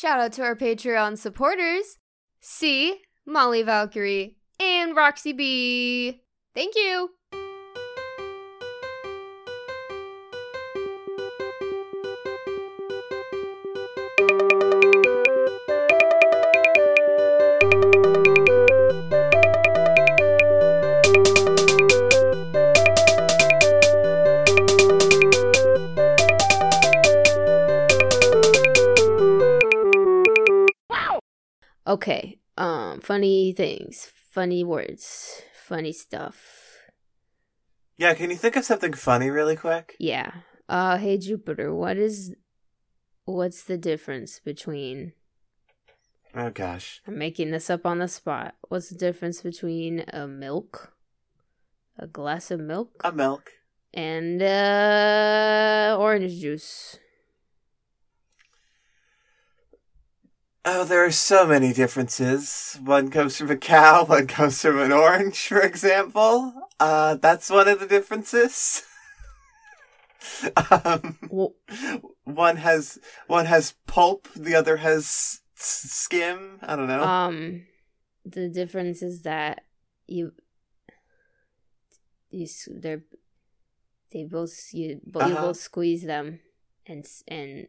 Shout out to our Patreon supporters C, Molly Valkyrie, and Roxy B. Thank you. Funny things, funny words, funny stuff. Yeah, can you think of something funny really quick? Yeah. Uh, hey Jupiter, what is, what's the difference between? Oh gosh. I'm making this up on the spot. What's the difference between a milk, a glass of milk, A milk. and uh, orange juice? Oh, there are so many differences. One comes from a cow, one comes from an orange, for example. Uh, that's one of the differences. um, Well, one has one has pulp, the other has s- skim. I don't know. Um, the difference is that you, you, they're, they both you, Uh-huh. both squeeze them, and and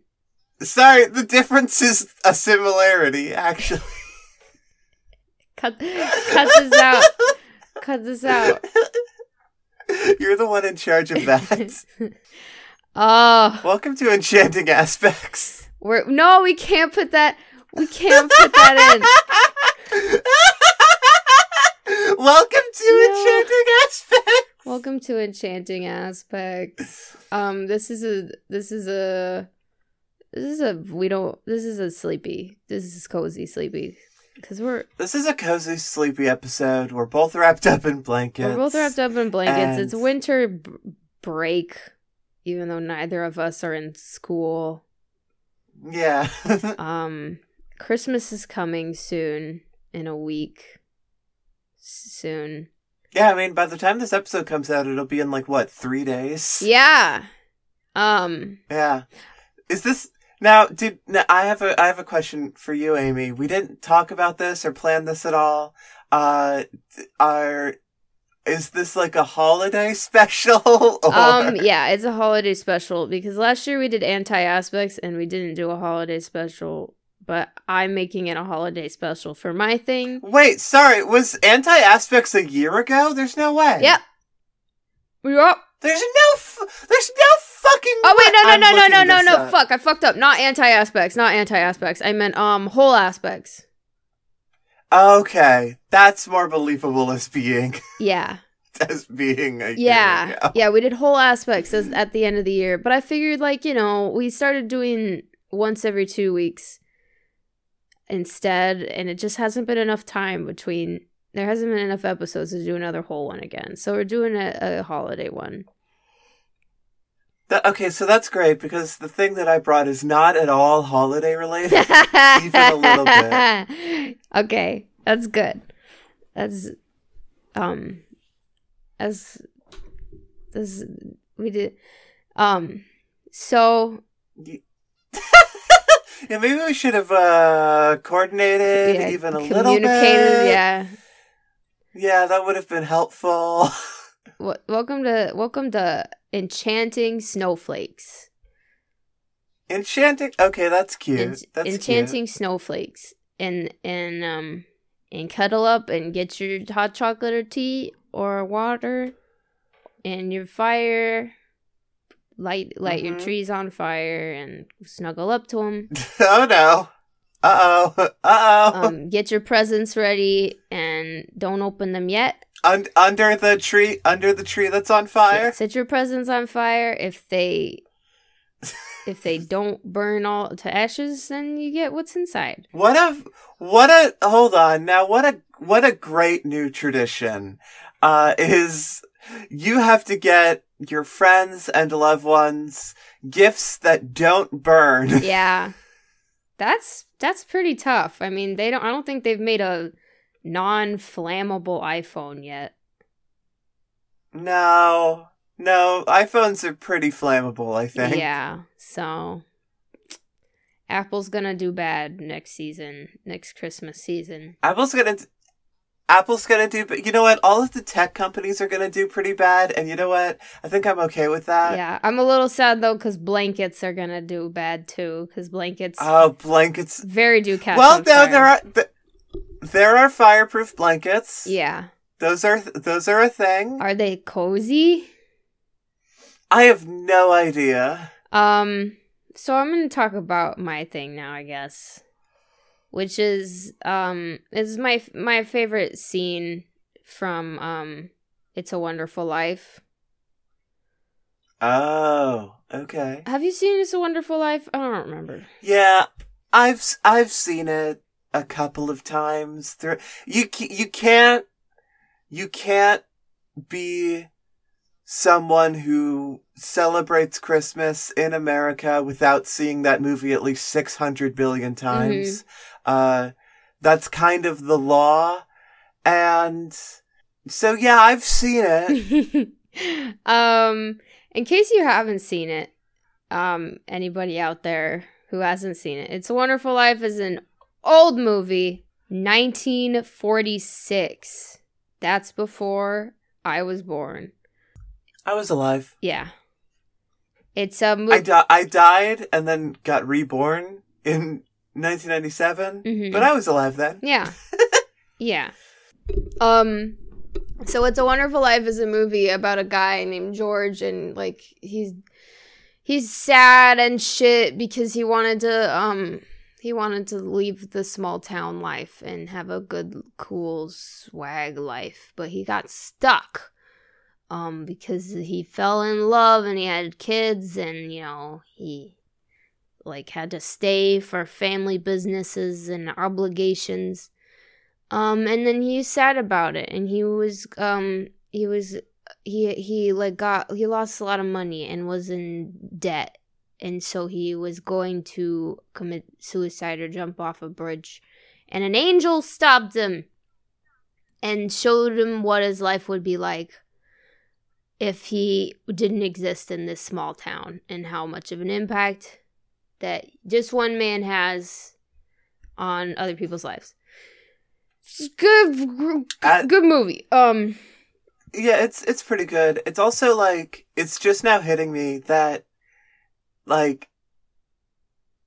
Sorry, the difference is a similarity, actually. cut cut this out, cut this out. You're the one in charge of that. Oh, Welcome to Enchanting Aspects. we're no, we can't put that. We can't put that in. Welcome to No. Enchanting Aspects. Welcome to enchanting aspects. Um, this is a this is a this is a we don't this is a sleepy. This is cozy sleepy because we're This is a cozy, sleepy episode. We're both wrapped up in blankets. we're both wrapped up in blankets. It's winter b- break, even though neither of us are in school. Yeah. Um, Christmas is coming soon in a week. Soon, yeah, I mean, by the time this episode comes out, it'll be in like, what, three days? yeah. Um, Yeah. Is this. Now, did now, I have a I have a question for you, Amy. We didn't talk about this or plan this at all. Uh, are is this like a holiday special? Or... Um, yeah, it's a holiday special because last year we did anti aspects and we didn't do a holiday special, but I'm making it a holiday special for my thing. Wait, sorry. Was anti aspects a year ago? There's no way. Yep. Yep. There's no. F- there's no fucking. Oh wait, no, no, no, no, no, no, no. up. Fuck, I fucked up. Not anti aspects, not anti aspects. I meant um whole aspects. Okay, that's more believable as being Yeah. as being a Yeah. Yeah, we did whole aspects as, at the end of the year, but I figured like, you know, we started doing once every 2 weeks instead and it just hasn't been enough time between there hasn't been enough episodes to do another whole one again. So we're doing a, a holiday one. That- okay, so that's great because the thing that I brought is not at all holiday related. Even a little bit. Okay, that's good. That's um as this we did um so yeah, maybe we should have uh coordinated yeah, even a little communicated, bit. yeah. Yeah, that would have been helpful. Wel- welcome to welcome to enchanting snowflakes. Enchanting. Okay, that's cute. En- that's enchanting snowflakes and and um and cuddle up and get your hot chocolate or tea or water and your fire light light your Mhm. trees on fire and snuggle up to them cute. oh no. Uh oh. Uh oh. um get your presents ready and don't open them yet Un- under the tree, under the tree that's on Yeah, fire. set your presents on fire if they if they don't burn all to ashes then you get what's inside What a what a hold on now. What a what a great new tradition. Uh, is you have to get your friends and loved ones gifts that don't burn. yeah that's that's pretty tough i mean they don't i don't think they've made a non-flammable iphone yet No, no, iPhones are pretty flammable. I think. yeah so Apple's gonna do bad next season, next Christmas season. Apple's gonna. Apple's gonna do, but you know what? All of the tech companies are gonna do pretty bad, and you know what? I think I'm okay with that. yeah, I'm a little sad though because blankets are gonna do bad too. Because blankets Oh, blankets. very do catch. well, no, there are there are fireproof blankets. Yeah, those are those are a thing. are they cozy? I have no idea. Um, so I'm gonna talk about my thing now, I guess, which is um, is my my favorite scene from um, It's a Wonderful Life. Oh, okay. Have you seen It's a Wonderful Life? I don't remember. Yeah, I've I've seen it a couple of times. through. you you can't you can't be someone who celebrates Christmas in America without seeing that movie at least six hundred billion times. Uh, that's kind of the law, and so yeah, I've seen it. um, in case you haven't seen it, um, anybody out there who hasn't seen it, It's a Wonderful Life is an old movie, 1946. That's before I was born. I was alive. Yeah. It's a I, movie. di- I died and then got reborn in 1997, Mhm. but I was alive then. Yeah. yeah. Um so It's a Wonderful Life is a movie about a guy named George and like he's he's sad and shit because he wanted to um he wanted to leave the small town life and have a good cool swag life, but he got stuck. Um because he fell in love and he had kids and you know, he like had to stay for family businesses and obligations. Um, and then he's sad about it, and he was um he was he he like got he lost a lot of money and was in debt, and so he was going to commit suicide or jump off a bridge, and an angel stopped him, and showed him what his life would be like if he didn't exist in this small town, and how much of an impact that just one man has on other people's lives. It's Good, good, Uh, good movie. Um, Yeah, it's it's pretty good. It's also like it's just now hitting me that like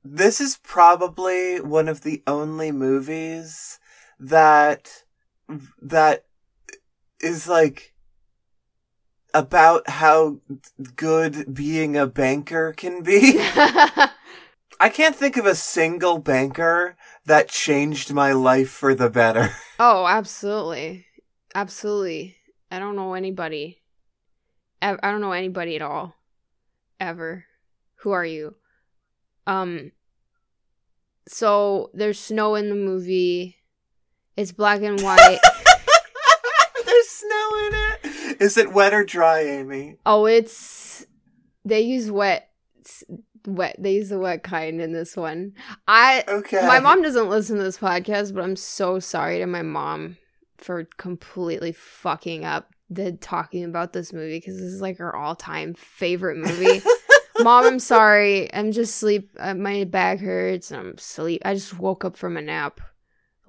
this is probably one of the only movies that that is like about how good being a banker can be. I can't think of a single banker that changed my life for the better. oh, absolutely, absolutely. I don't know anybody. I don't know anybody at all, ever. Who are you? Um. So there's snow in the movie. It's black and white. Is it wet or dry, Amy? Oh, it's they use wet, wet. They use the wet kind in this one. I Okay. my mom doesn't listen to this podcast, but I'm so sorry to my mom for completely fucking up the talking about this movie because this is like her all time favorite movie. mom, I'm sorry. I'm just sleep. Uh, my back hurts. And I'm sleep. I just woke up from a nap.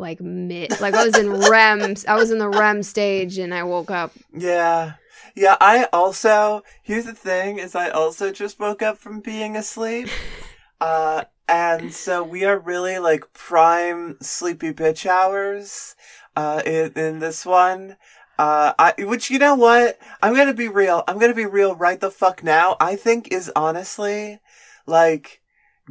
Like mid, like I was in REM. I was in the REM stage, and I woke up. Yeah. Yeah, I also here's the thing is I also just woke up from being asleep. Uh and so we are really like prime sleepy bitch hours uh in, in this one. Uh I which you know what? I'm to be real. I'm to be real right the fuck now. I think is honestly like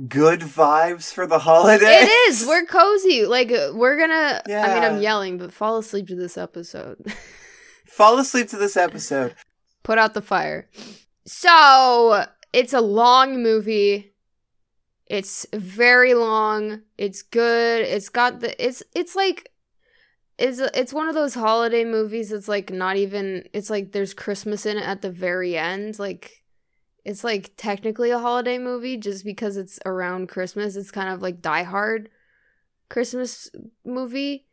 good vibes for the holiday. It is. We're cozy. Like uh, we're gonna. I mean, I'm yelling, but fall asleep to this episode. Fall asleep to this episode. Put out the fire. So it's a long movie. It's very long. It's good. It's got the. It's it's like. It's it's one of those holiday movies. It's like not even. It's like there's Christmas in it at the very end. Like. It's like technically a holiday movie just because it's around Christmas. It's kind of like Die Hard Christmas movie.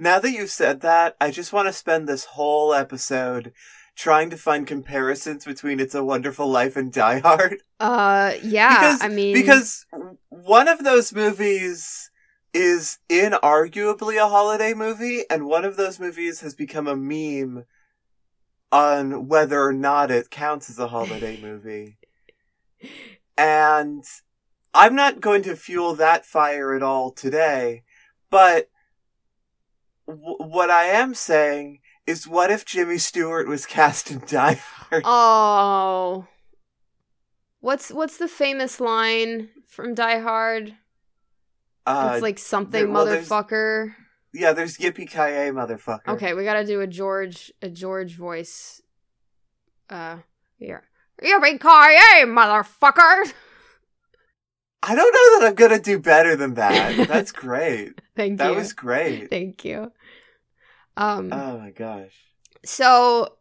Now that you've said that, I just want to spend this whole episode trying to find comparisons between It's a Wonderful Life and Die Hard. Uh, yeah. because, I mean, because one of those movies is inarguably a holiday movie, and one of those movies has become a meme on whether or not it counts as a holiday movie. And I'm not going to fuel that fire at all today, but w- what I am saying is what if Jimmy Stewart was cast in Die Hard? oh, what's what's the famous line from Die Hard? Uh, it's like something there- well, there's- motherfucker. Yeah, there's Yippee Yay, motherfucker. Okay, we gotta do a George a George voice. Uh, here. Car, yay, motherfucker! I don't know that I'm gonna do better than that. That's great. Thank That you. That was great. Thank you. Um. Oh my gosh. so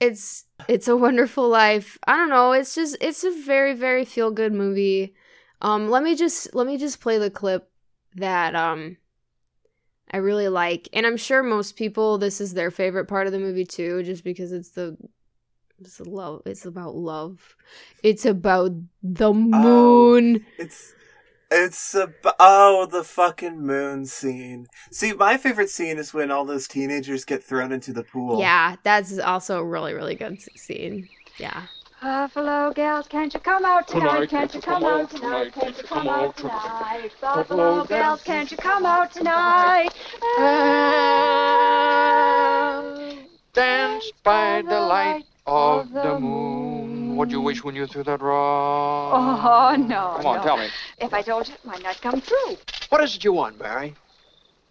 it's it's a wonderful life i don't know it's just it's a very very feel good movie um let me just let me just play the clip that um i really like and i'm sure most people this is their favorite part of the movie too just because it's the it's love it's about love it's about the oh, moon It's it's a oh the fucking moon scene. See, my favorite scene is when all those teenagers get thrown into the pool. yeah that's also a really really good scene yeah Buffalo gals, can't you come out tonight? Can't you come out tonight? Can't you come out tonight? Buffalo gals, can't you come out tonight? Dance by the light of the moon. What'd you wish when you threw that rock? Oh, no. Come on, no. tell me. If I told you, it might not come true. What is it you want, Mary?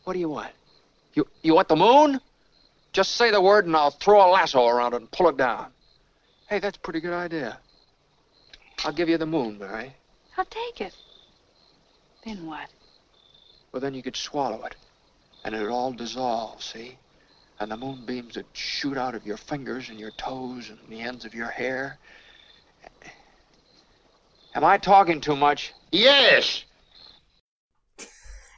What do you want? You you want the moon? Just say the word and I'll throw a lasso around it and pull it down. Hey, that's a pretty good idea. I'll give you the moon, Mary. I'll take it. Then what? Well, then you could swallow it. And it'd all dissolve, see? And the moonbeams would shoot out of your fingers and your toes and the ends of your hair. Am I talking too much? Yes!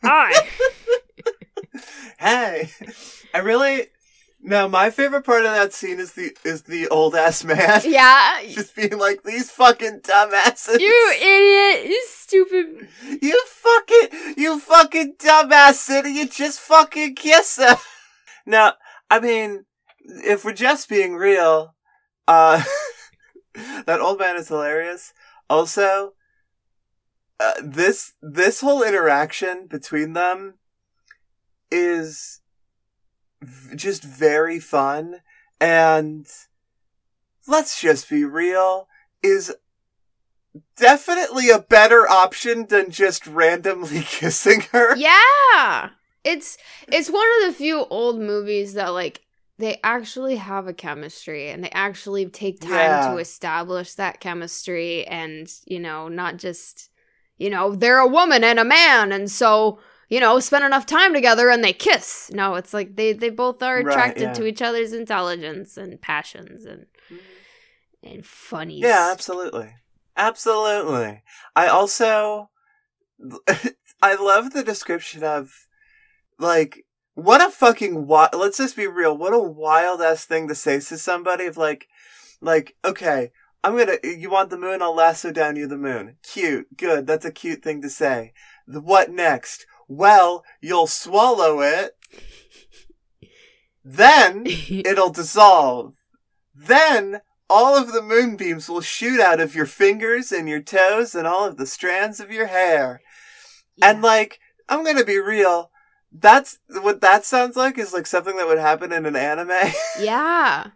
hi Hey, I really no. My favorite part of that scene is the is the old ass man. yeah Just being like these fucking dumbasses. you idiot you stupid You fucking, you fucking dumbass city, you just fucking kiss her. Now, I mean, if we're just being real, uh, that old man is hilarious. Also, uh, this, this whole interaction between them is just very fun and let's just be real, is definitely a better option than just randomly kissing her. Yeah. It's it's one of the few old movies that like they actually have a chemistry and they actually take time Yeah. to establish that chemistry and, you know, not just you know, they're a woman and a man and so, you know, spend enough time together and they kiss. No, it's like they they both are Right, attracted yeah. to each other's intelligence and passions and mm-hmm. and funnies. Yeah, absolutely. Absolutely. I also, I love the description of, like, what a fucking wild, let's just be real, what a wild ass thing to say to somebody of like, like, okay, I'm gonna, you want the moon, I'll lasso down you the moon. Cute, good, that's a cute thing to say. The what next? Well, you'll swallow it, then it'll dissolve. Then all of the moonbeams will shoot out of your fingers and your toes and all of the strands of your hair. And like, I'm gonna be real. That's what that sounds like is like something that would happen in an anime. yeah.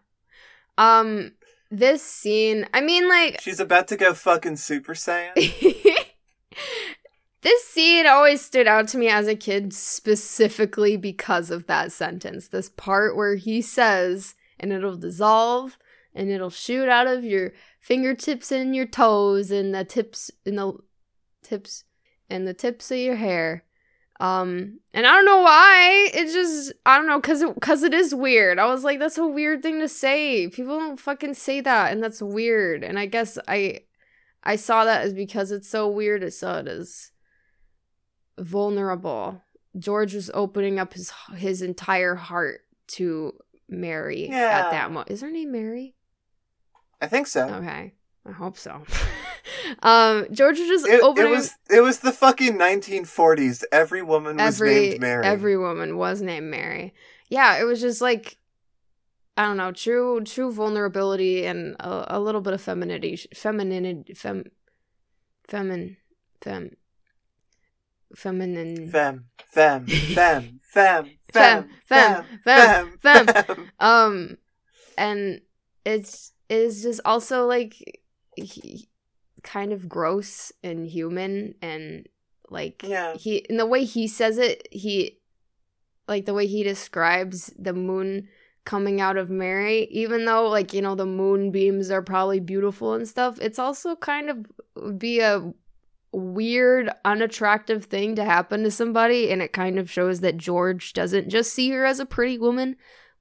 Um this scene, I mean like She's about to go fucking Super Saiyan. this scene always stood out to me as a kid specifically because of that sentence. This part where he says, and it'll dissolve and it'll shoot out of your fingertips and your toes and the tips and the tips and the tips of your hair. Um, and I don't know why. It's just I don't know cuz it, cuz it is weird. I was like that's a weird thing to say. People don't fucking say that and that's weird. And I guess I I saw that as because it's so weird. I saw it as vulnerable. George was opening up his his entire heart to Mary Yeah. at that moment. Is her name Mary? I think so. Okay. I hope so. um George was just It, it was it was the fucking 1940s. Every woman was every named Mary. every woman was named Mary. Yeah, it was just like I don't know, true true vulnerability and a, a little bit of femininity, femininity, fem, femin, fem, feminine, femme, femme, femme, Femme, femme, femme, femme, femme. femme. um, and it's is just also like he, kind of gross and human and like Yeah. he in the way he says it he like the way he describes the moon coming out of Mary even though like you know the moonbeams are probably beautiful and stuff it's also kind of would be a weird unattractive thing to happen to somebody and it kind of shows that George doesn't just see her as a pretty woman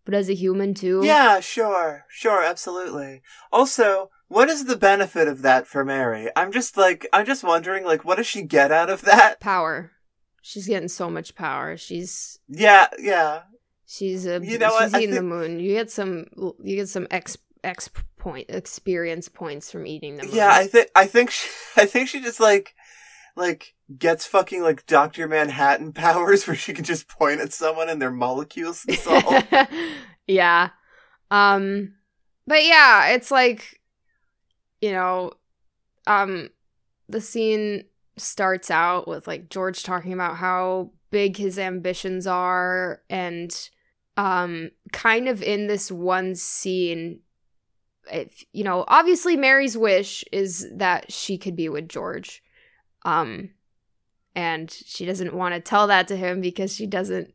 but as a human too Yeah, sure, sure, absolutely. Also, what is the benefit of that for Mary? I'm just like, I'm just wondering, like, what does she get out of that? power she's getting so much power she's Yeah, yeah. She's a You know what? she's I eating the moon. You get some you get some x x point experience points from eating the moon. Yeah, I think I think she, I think she just like like gets fucking like Doctor Manhattan powers where she can just point at someone and their molecules dissolve. yeah. Um but yeah, it's like you know, um the scene starts out with like George talking about how big his ambitions are and um kind of in this one scene if you know obviously mary's wish is that she could be with george um and she doesn't want to tell that to him because she doesn't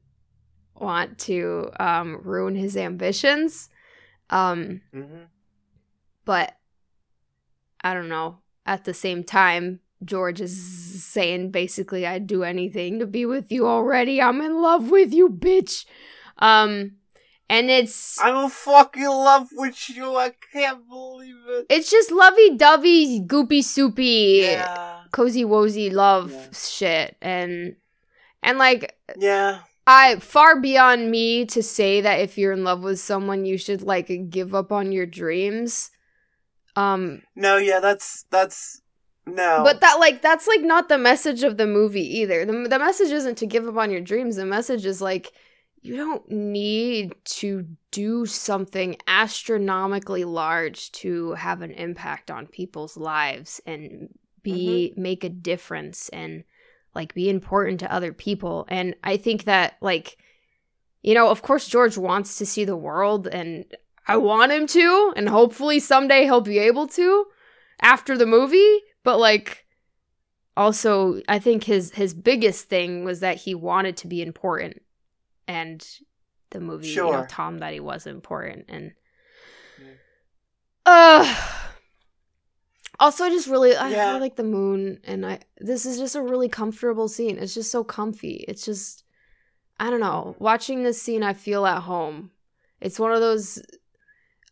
want to um ruin his ambitions um hmm but I don't know. At the same time, George is saying basically, I'd do anything to be with you already. I'm in love with you, bitch. Um, and it's I'm in fucking love with you. I can't believe it. it's just lovey dovey, goopy soupy, Yeah, cozy wozy love Yeah. shit, and and like yeah. I far beyond me to say that if you're in love with someone, you should like give up on your dreams. Um, No, yeah. That's that's no. But that like that's like not the message of the movie either. The the message isn't to give up on your dreams. The message is like you don't need to do something astronomically large to have an impact on people's lives and be make a difference and like be important to other people. And I think that like you know, of course George wants to see the world and I want him to and hopefully someday he'll be able to after the movie, but like also I think his his biggest thing was that he wanted to be important and the movie you know Sure. Tom that he was important and Yeah. uh also I just really I, Yeah. Like the moon and I this is just a really comfortable scene. It's just so comfy. It's just I don't know. Watching this scene I feel at home. It's one of those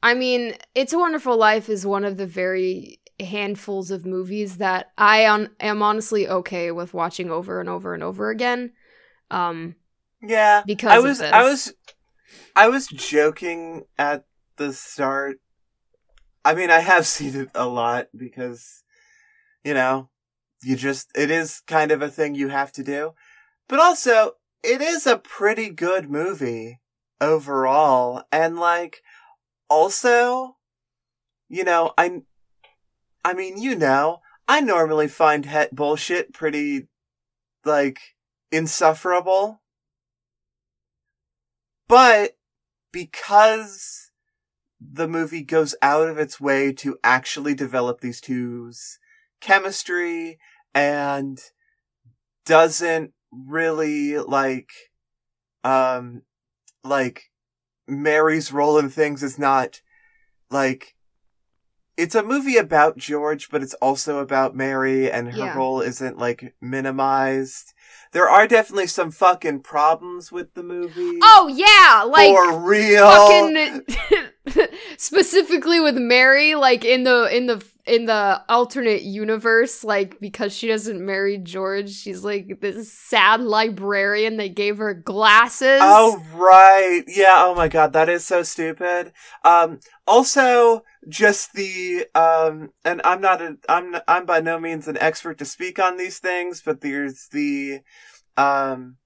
I mean, It's a Wonderful Life is one of the very handfuls of movies that I on, am honestly okay with watching over and over and over again. Um, yeah. because I was. I was I was joking at the start. I mean, I have seen it a lot because you know, you just it is kind of a thing you have to do. But also, it is a pretty good movie overall and like also you know, I I mean, you know, I normally find het bullshit pretty like insufferable. But because the movie goes out of its way to actually develop these two's chemistry and doesn't really like um like Mary's role in things is not like it's a movie about George, but it's also about Mary, and her Yeah. role isn't like minimized. There are definitely some fucking problems with the movie. Oh yeah, like for real. fucking specifically with Mary, like in the in the in the alternate universe, like because she doesn't marry George, she's like this sad librarian that gave her glasses. Oh right. Yeah, oh my god, that is so stupid. Um also just the um and I'm not a I'm I'm by no means an expert to speak on these things, but there's the um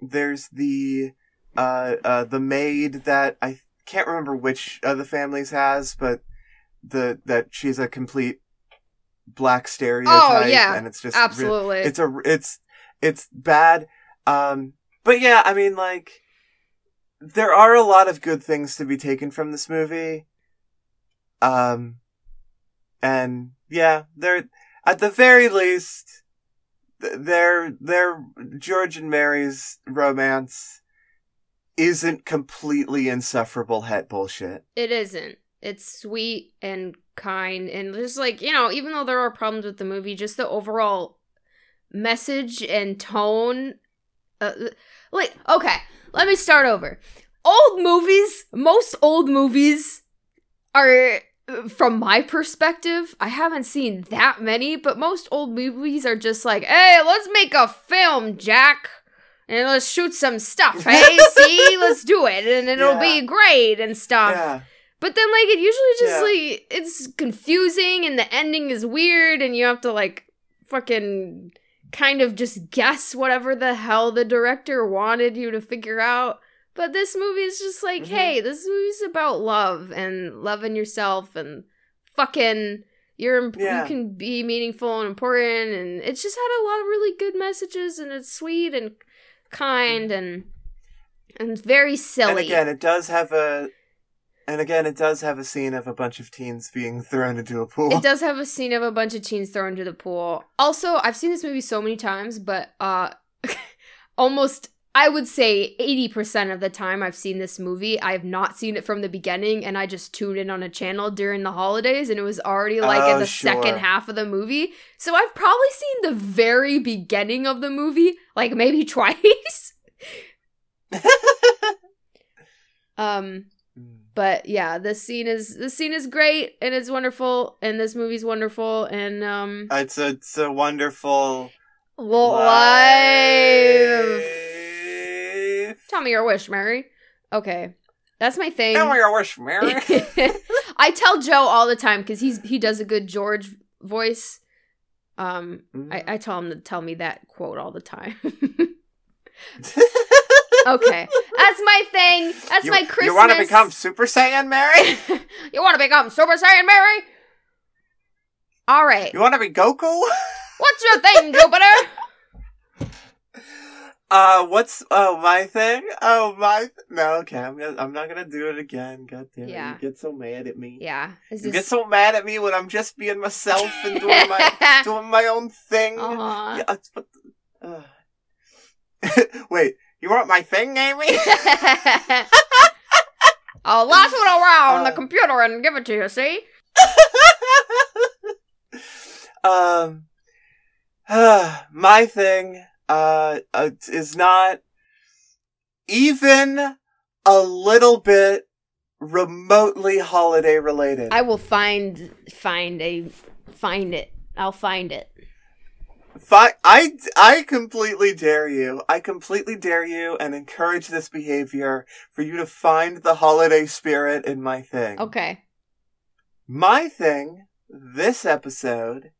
there's the uh uh the maid that I can't remember which of the families has, but the that she's a complete black stereotype Oh, yeah. and it's just Absolutely. it's a it's it's bad um but yeah i mean like there are a lot of good things to be taken from this movie um and yeah they're at the very least th- their their george and mary's romance isn't completely insufferable het bullshit It isn't. It's sweet and kind and just like, you know, even though there are problems with the movie, just the overall message and tone uh, like okay, let me start over. Old movies, most old movies are from my perspective, I haven't seen that many, but most old movies are just like, "Hey, let's make a film, Jack." And let's shoot some stuff, hey? See? Let's do it. And it'll Yeah. be great and stuff. yeah But then like it usually just Yeah. like it's confusing and the ending is weird and you have to like fucking kind of just guess whatever the hell the director wanted you to figure out. But this movie is just like, Mhm. hey, this movie's about love and loving yourself and fucking you're imp- Yeah. you can be meaningful and important and it's just had a lot of really good messages and it's sweet and kind and and very silly. And again, it does have a, and again, it does have a scene of a bunch of teens being thrown into a pool. It does have a scene of a bunch of teens thrown into the pool. Also, I've seen this movie so many times, but uh almost I would say 80% of the time I've seen this movie, I have not seen it from the beginning and I just tuned in on a channel during the holidays and it was already like in Oh, the sure. second half of the movie. So I've probably seen the very beginning of the movie like maybe twice. um but yeah, this scene is this scene is great and it's wonderful and this movie's wonderful and um it's a, it's a wonderful live. life. Tell me your wish, Mary. Okay. That's my thing. Tell me your wish, Mary. I tell Joe all the time because he's he does a good George voice. Um, Mm. I, I tell him to tell me that quote all the time. okay, that's my thing. That's you, my Christmas. You want to become Super Saiyan, Mary? you want to become Super Saiyan, Mary? All right. You want to be Goku? What's your thing, Jupiter? Uh, what's oh my thing? Oh my th- no, okay, I'm gonna, I'm not gonna do it again. God damn it! Yeah. You get so mad at me. Yeah. Is You this... get so mad at me when I'm just being myself and doing my doing my own thing. Uh-huh. Yeah, it's- but, uh. Wait, you want my thing, Amy? I'll lasso it around the Uh. computer and give it to you, see? um, my thing, uh, uh, is not even a little bit remotely holiday related. I will find find a find it. I'll find it. Fi- I, I completely dare you. I completely dare you and encourage this behavior for you to find the holiday spirit in my thing. Okay. My thing this episode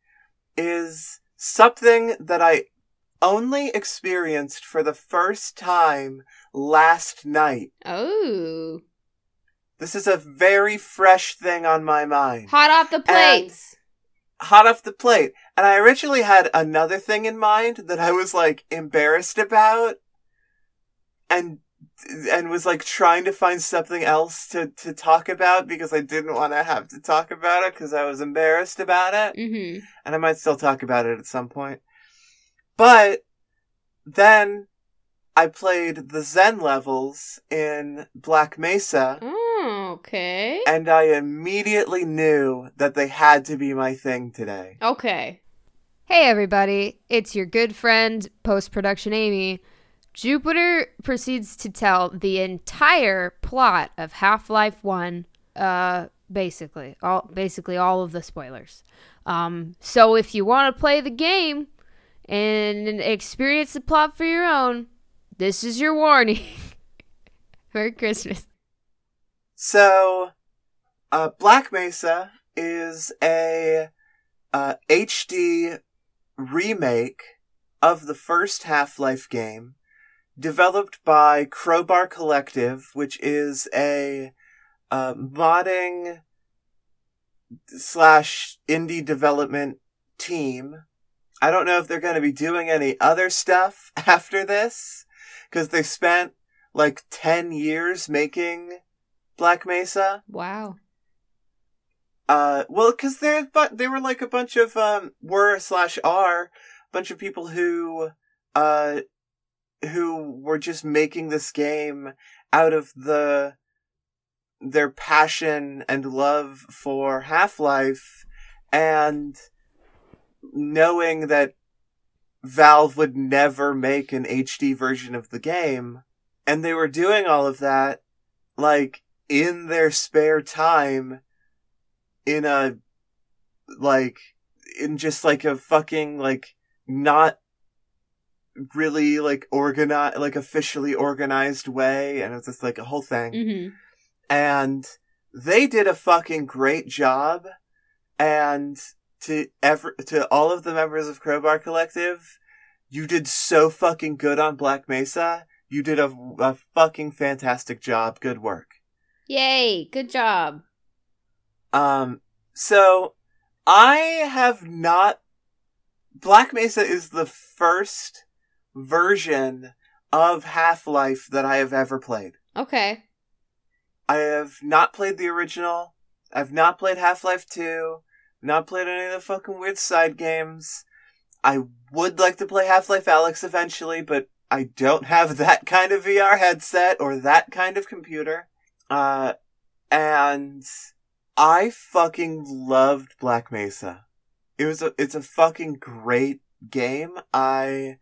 is something that I only experienced for the first time last night. Oh. This is a very fresh thing on my mind. Hot off the plates. Hot off the plate. And I originally had another thing in mind that I was like embarrassed about and and was like trying to find something else to to talk about because I didn't want to have to talk about it because I was embarrassed about it. mm-hmm. and I might still talk about it at some point. But then I played the Xen levels in Black Mesa, Oh, okay. and I immediately knew that they had to be my thing today. Okay. Hey everybody, it's your good friend, post production Amy. Jupiter proceeds to tell the entire plot of Half Life 1. Uh, basically all basically all of the spoilers. Um, so if you want to play the game and experience the plot for your own, this is your warning. Merry Christmas. So, uh, Black Mesa is a uh, HD remake of the first Half Life game, developed by Crowbar Collective, which is a uh, modding slash indie development team. I don't know if they're going to be doing any other stuff after this, because they spent like 10 years making Black Mesa. Wow. Uh, well, because they're but they were like a bunch of um were slash are bunch of people who uh who were just making this game out of the their passion and love for Half Life, and knowing that Valve would never make an HD version of the game, and they were doing all of that like in their spare time in a like in just like a fucking like not really like organized like officially organized way and it's just like a whole thing. Hmm and they did a fucking great job and to ever to all of the members of crowbar collective you did so fucking good on black mesa you did a, a fucking fantastic job good work Yay! Good job. Um, so I have not. Black Mesa is the first version of Half Life that I have ever played. Okay. I have not played the original. I've not played Half Life 2. Not played any of the fucking weird side games. I would like to play Half Life Alyx eventually, but I don't have that kind of VR headset or that kind of computer. Uh, and I fucking loved Black Mesa. It was a, it's a fucking great game. I,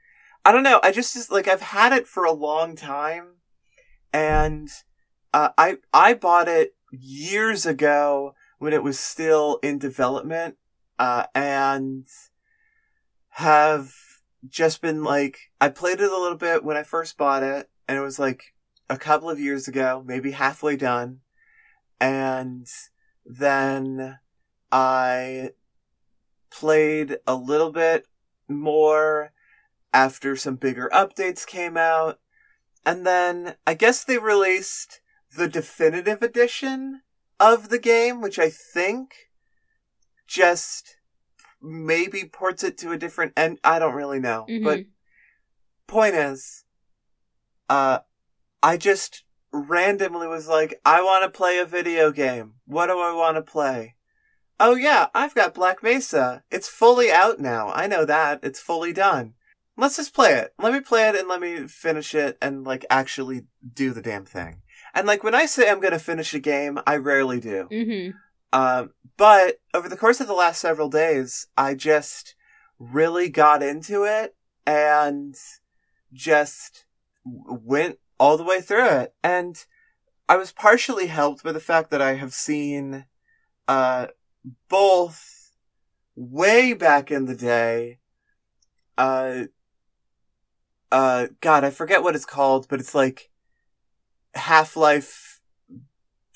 I don't know. I just, just like, I've had it for a long time and, uh, I, I bought it years ago when it was still in development, uh, and have just been like, I played it a little bit when I first bought it and it was like a couple of years ago, maybe halfway done. And then I played a little bit more after some bigger updates came out. And then I guess they released the definitive edition of the game, which I think just maybe ports it to a different end. I don't really know. Mhm. But point is, uh, I just randomly was like, I want to play a video game. What do I want to play? Oh yeah, I've got Black Mesa. It's fully out now. I know that. It's fully done. Let's just play it. Let me play it and let me finish it and like actually do the damn thing. And like when I say I'm gonna finish a game, I rarely do. hmm Um, but over the course of the last several days, I just really got into it and just went all the way through it. And I was partially helped by the fact that I have seen, uh, both way back in the day, uh, uh, God, I forget what it's called, but it's like Half-Life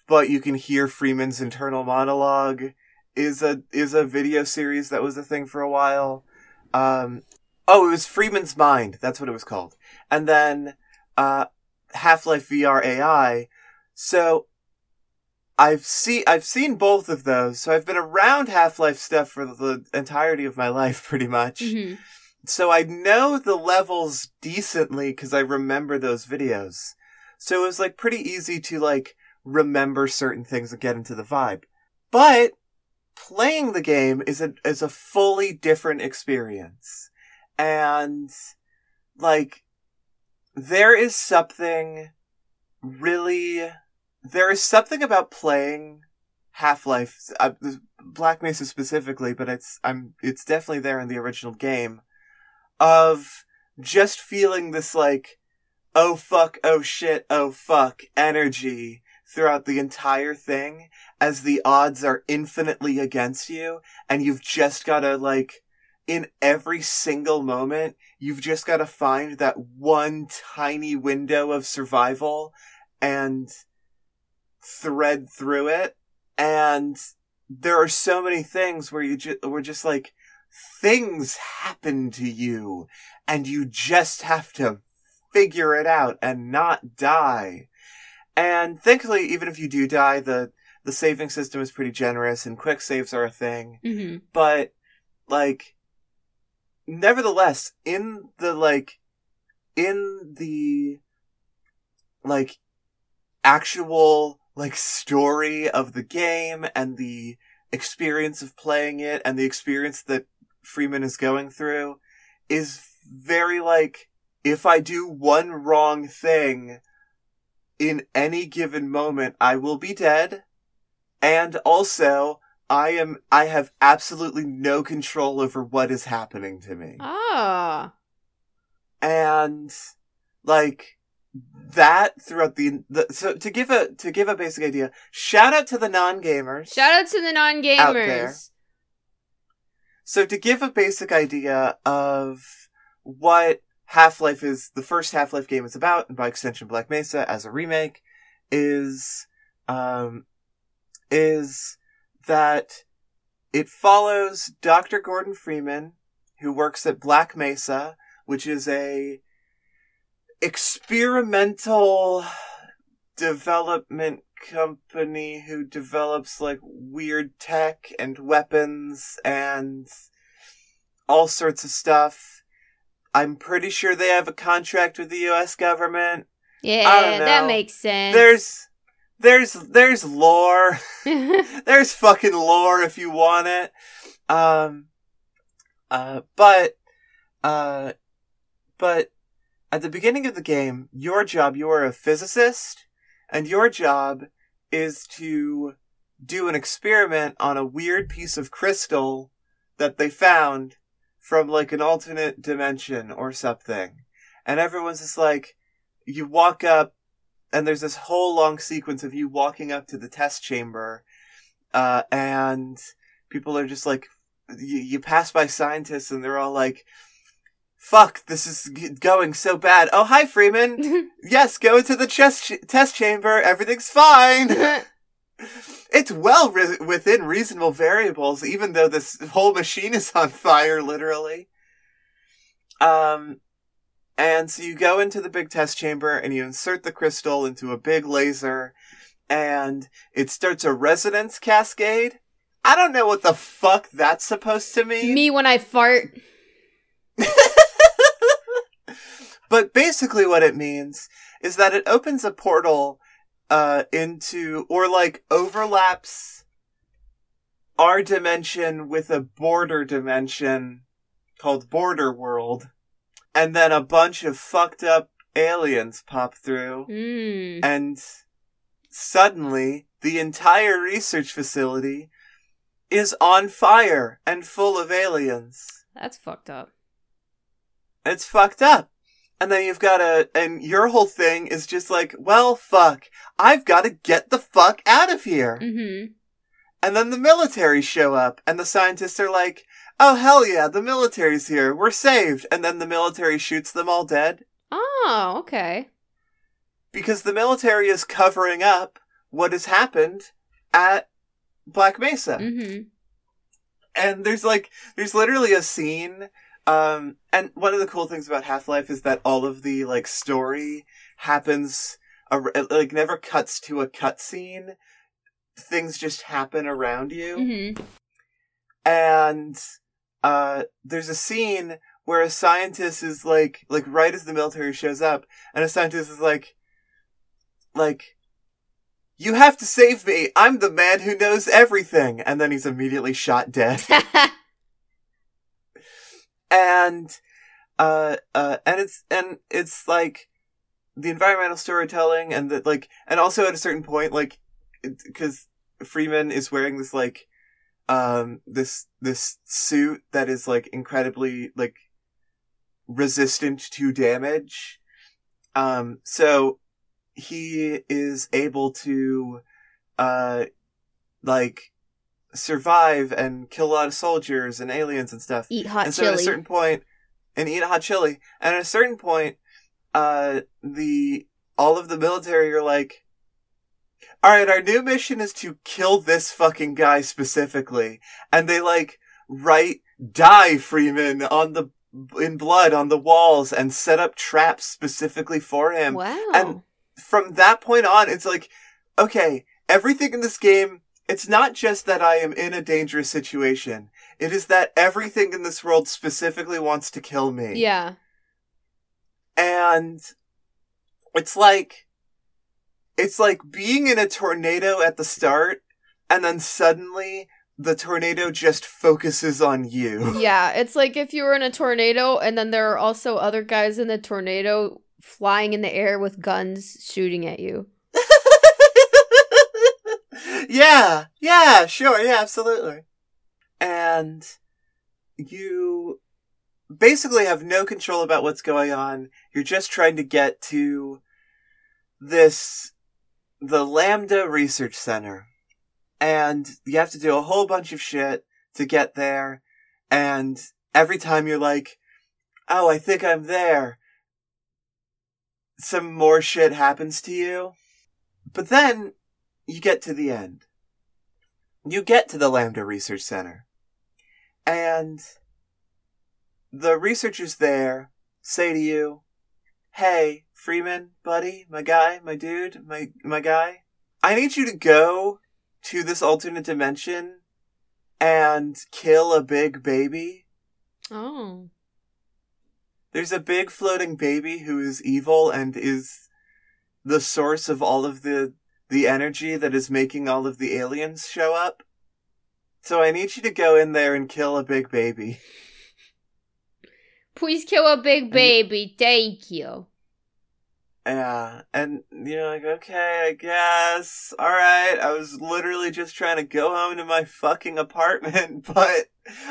but you can hear Freeman's internal monologue is a is a video series that was a thing for a while. Um, oh, it was Freeman's Mind. That's what it was called. And then uh, Half Life VR AI. So I've seen I've seen both of those. So I've been around Half Life stuff for the entirety of my life, pretty much. hmm So I know the levels decently because I remember those videos. So it was like pretty easy to like remember certain things and get into the vibe. But playing the game is a is a fully different experience. And like there is something really there is something about playing Half-Life uh, Black Mesa specifically, but it's I'm it's definitely there in the original game of just feeling this like oh fuck oh shit oh fuck energy throughout the entire thing as the odds are infinitely against you and you've just gotta like in every single moment you've just gotta find that one tiny window of survival and thread through it. And there are so many things where you just were just like things happen to you and you just have to figure it out and not die. And thankfully, even if you do die, the, the saving system is pretty generous and quick saves are a thing. hmm But, like, nevertheless, in the, like, in the, like, actual, like, story of the game and the experience of playing it and the experience that Freeman is going through is very, like, if I do one wrong thing in any given moment, I will be dead. And also, I am, I have absolutely no control over what is happening to me. Ah. And, like, that throughout the, the, so to give a, to give a basic idea, shout out to the non-gamers. Shout out to the non Out there. gamers. So to give a basic idea of what Half-Life is, the first Half-Life game is about, and by extension Black Mesa as a remake, is, um, is that it follows Dr. Gordon Freeman, who works at Black Mesa, which is a experimental development company who develops like weird tech and weapons and all sorts of stuff. I'm pretty sure they have a contract with the US government. Yeah, that makes sense. There's there's there's lore. there's fucking lore if you want it. Um uh but uh but at the beginning of the game, your job, you are a physicist, and your job is to do an experiment on a weird piece of crystal that they found from like an alternate dimension or something. And everyone's just like, you walk up, and there's this whole long sequence of you walking up to the test chamber, uh, and people are just like, you, you pass by scientists and they're all like, fuck, this is going so bad. Oh, hi, Freeman. yes, go into the chest ch- test chamber. Everything's fine. it's well re- within reasonable variables, even though this whole machine is on fire, literally. Um, and so you go into the big test chamber and you insert the crystal into a big laser and it starts a resonance cascade. I don't know what the fuck that's supposed to mean. Me when I fart. but basically what it means is that it opens a portal uh into or like overlaps our dimension with a border dimension called Border World and then a bunch of fucked up aliens pop through Mm. and suddenly the entire research facility is on fire and full of aliens. That's fucked up. It's fucked up. And then you've got a, and your whole thing is just like, well, fuck, I've got to get the fuck out of here. Mm-hmm. And then the military show up, and the scientists are like, oh hell yeah, the military's here, we're saved. And then the military shoots them all dead Oh, okay. because the military is covering up what has happened at Black Mesa. Mm-hmm. and there's like there's literally a scene um and one of the cool things about half-life is that all of the like story happens ar- it, like never cuts to a cutscene. Things just happen around you. Mm-hmm. and uh there's a scene where a scientist is like like right as the military shows up and a scientist is like like you have to save me. I'm the man who knows everything. And then he's immediately shot dead and uh uh and it's and it's like the environmental storytelling and the like and also at a certain point like because freeman is wearing this like um this this suit that is like incredibly like resistant to damage. Um so he is able to, uh, like, survive and kill a lot of soldiers and aliens and stuff. Eat hot and so at a certain point, and eat a hot chili. And at a certain point, uh, the all of the military are like, "All right, our new mission is to kill this fucking guy specifically," and they like write "Die Freeman" on the in blood on the walls and set up traps specifically for him. wow. and- From that point on, it's like, okay, everything in this game. It's not just that I am in a dangerous situation. It is that everything in this world specifically wants to kill me. yeah. And it's like it's like being in a tornado at the start and then suddenly the tornado just focuses on you. Yeah, it's like if you were in a tornado and then there are also other guys in the tornado flying in the air with guns shooting at you. Yeah, yeah, sure, yeah, absolutely. And you basically have no control about what's going on. You're just trying to get to this, the Lambda Research Center. And you have to do a whole bunch of shit to get there. And every time you're like, oh, I think I'm there, some more shit happens to you. But then you get to the end. You get to the Lambda Research Center. And the researchers there say to you, Hey, Freeman, buddy, my guy, my dude, my, my guy, I need you to go to this alternate dimension and kill a big baby. Oh. There's a big floating baby who is evil and is the source of all of the the energy that is making all of the aliens show up. So I need you to go in there and kill a big baby. Please kill a big baby. Thank you. Yeah, and you're like, okay, I guess. Alright, I was literally just trying to go home to my fucking apartment, but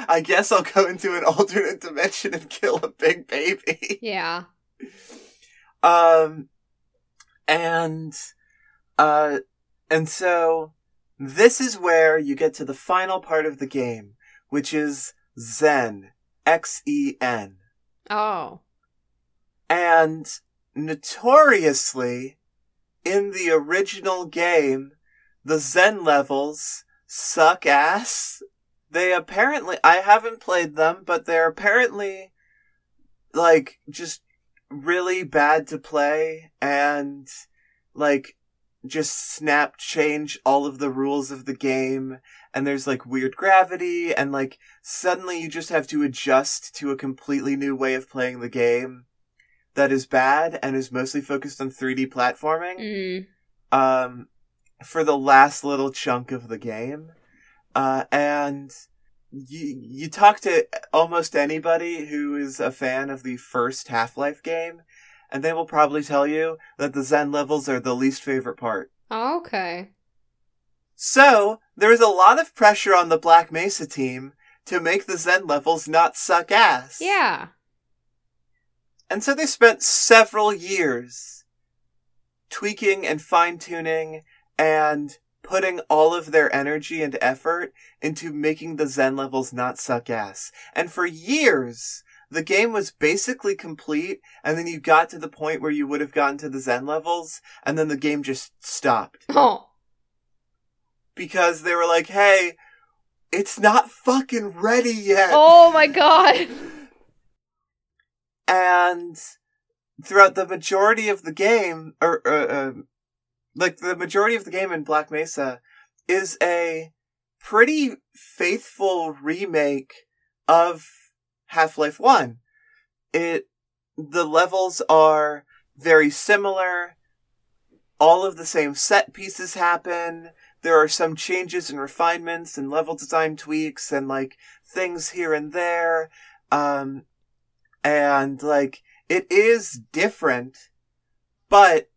I guess I'll go into an alternate dimension and kill a big baby. Yeah. Um, and, uh, and so this is where you get to the final part of the game, which is Xen. X-E-N. Oh. And notoriously, in the original game, the Xen levels suck ass. They apparently, I haven't played them, but they're apparently, like, just really bad to play and, like, just snap change all of the rules of the game and there's like weird gravity and like suddenly you just have to adjust to a completely new way of playing the game that is bad and is mostly focused on 3D platforming Mm. um, for the last little chunk of the game. Uh, and you, you talk to almost anybody who is a fan of the first Half-Life game, and they will probably tell you that the Xen levels are the least favorite part. Oh, okay. So, there is a lot of pressure on the Black Mesa team to make the Xen levels not suck ass. Yeah. And so they spent several years tweaking and fine tuning and putting all of their energy and effort into making the Xen levels not suck ass. And for years, the game was basically complete, and then you got to the point where you would have gotten to the Xen levels, and then the game just stopped. Oh. Because they were like, hey, it's not fucking ready yet. Oh my god. and throughout the majority of the game, or uh, uh, like the majority of the game in Black Mesa, is a pretty faithful remake of Half Life One. It the levels are very similar. All of the same set pieces happen. There are some changes and refinements and level design tweaks and like things here and there. Um, and like it is different, but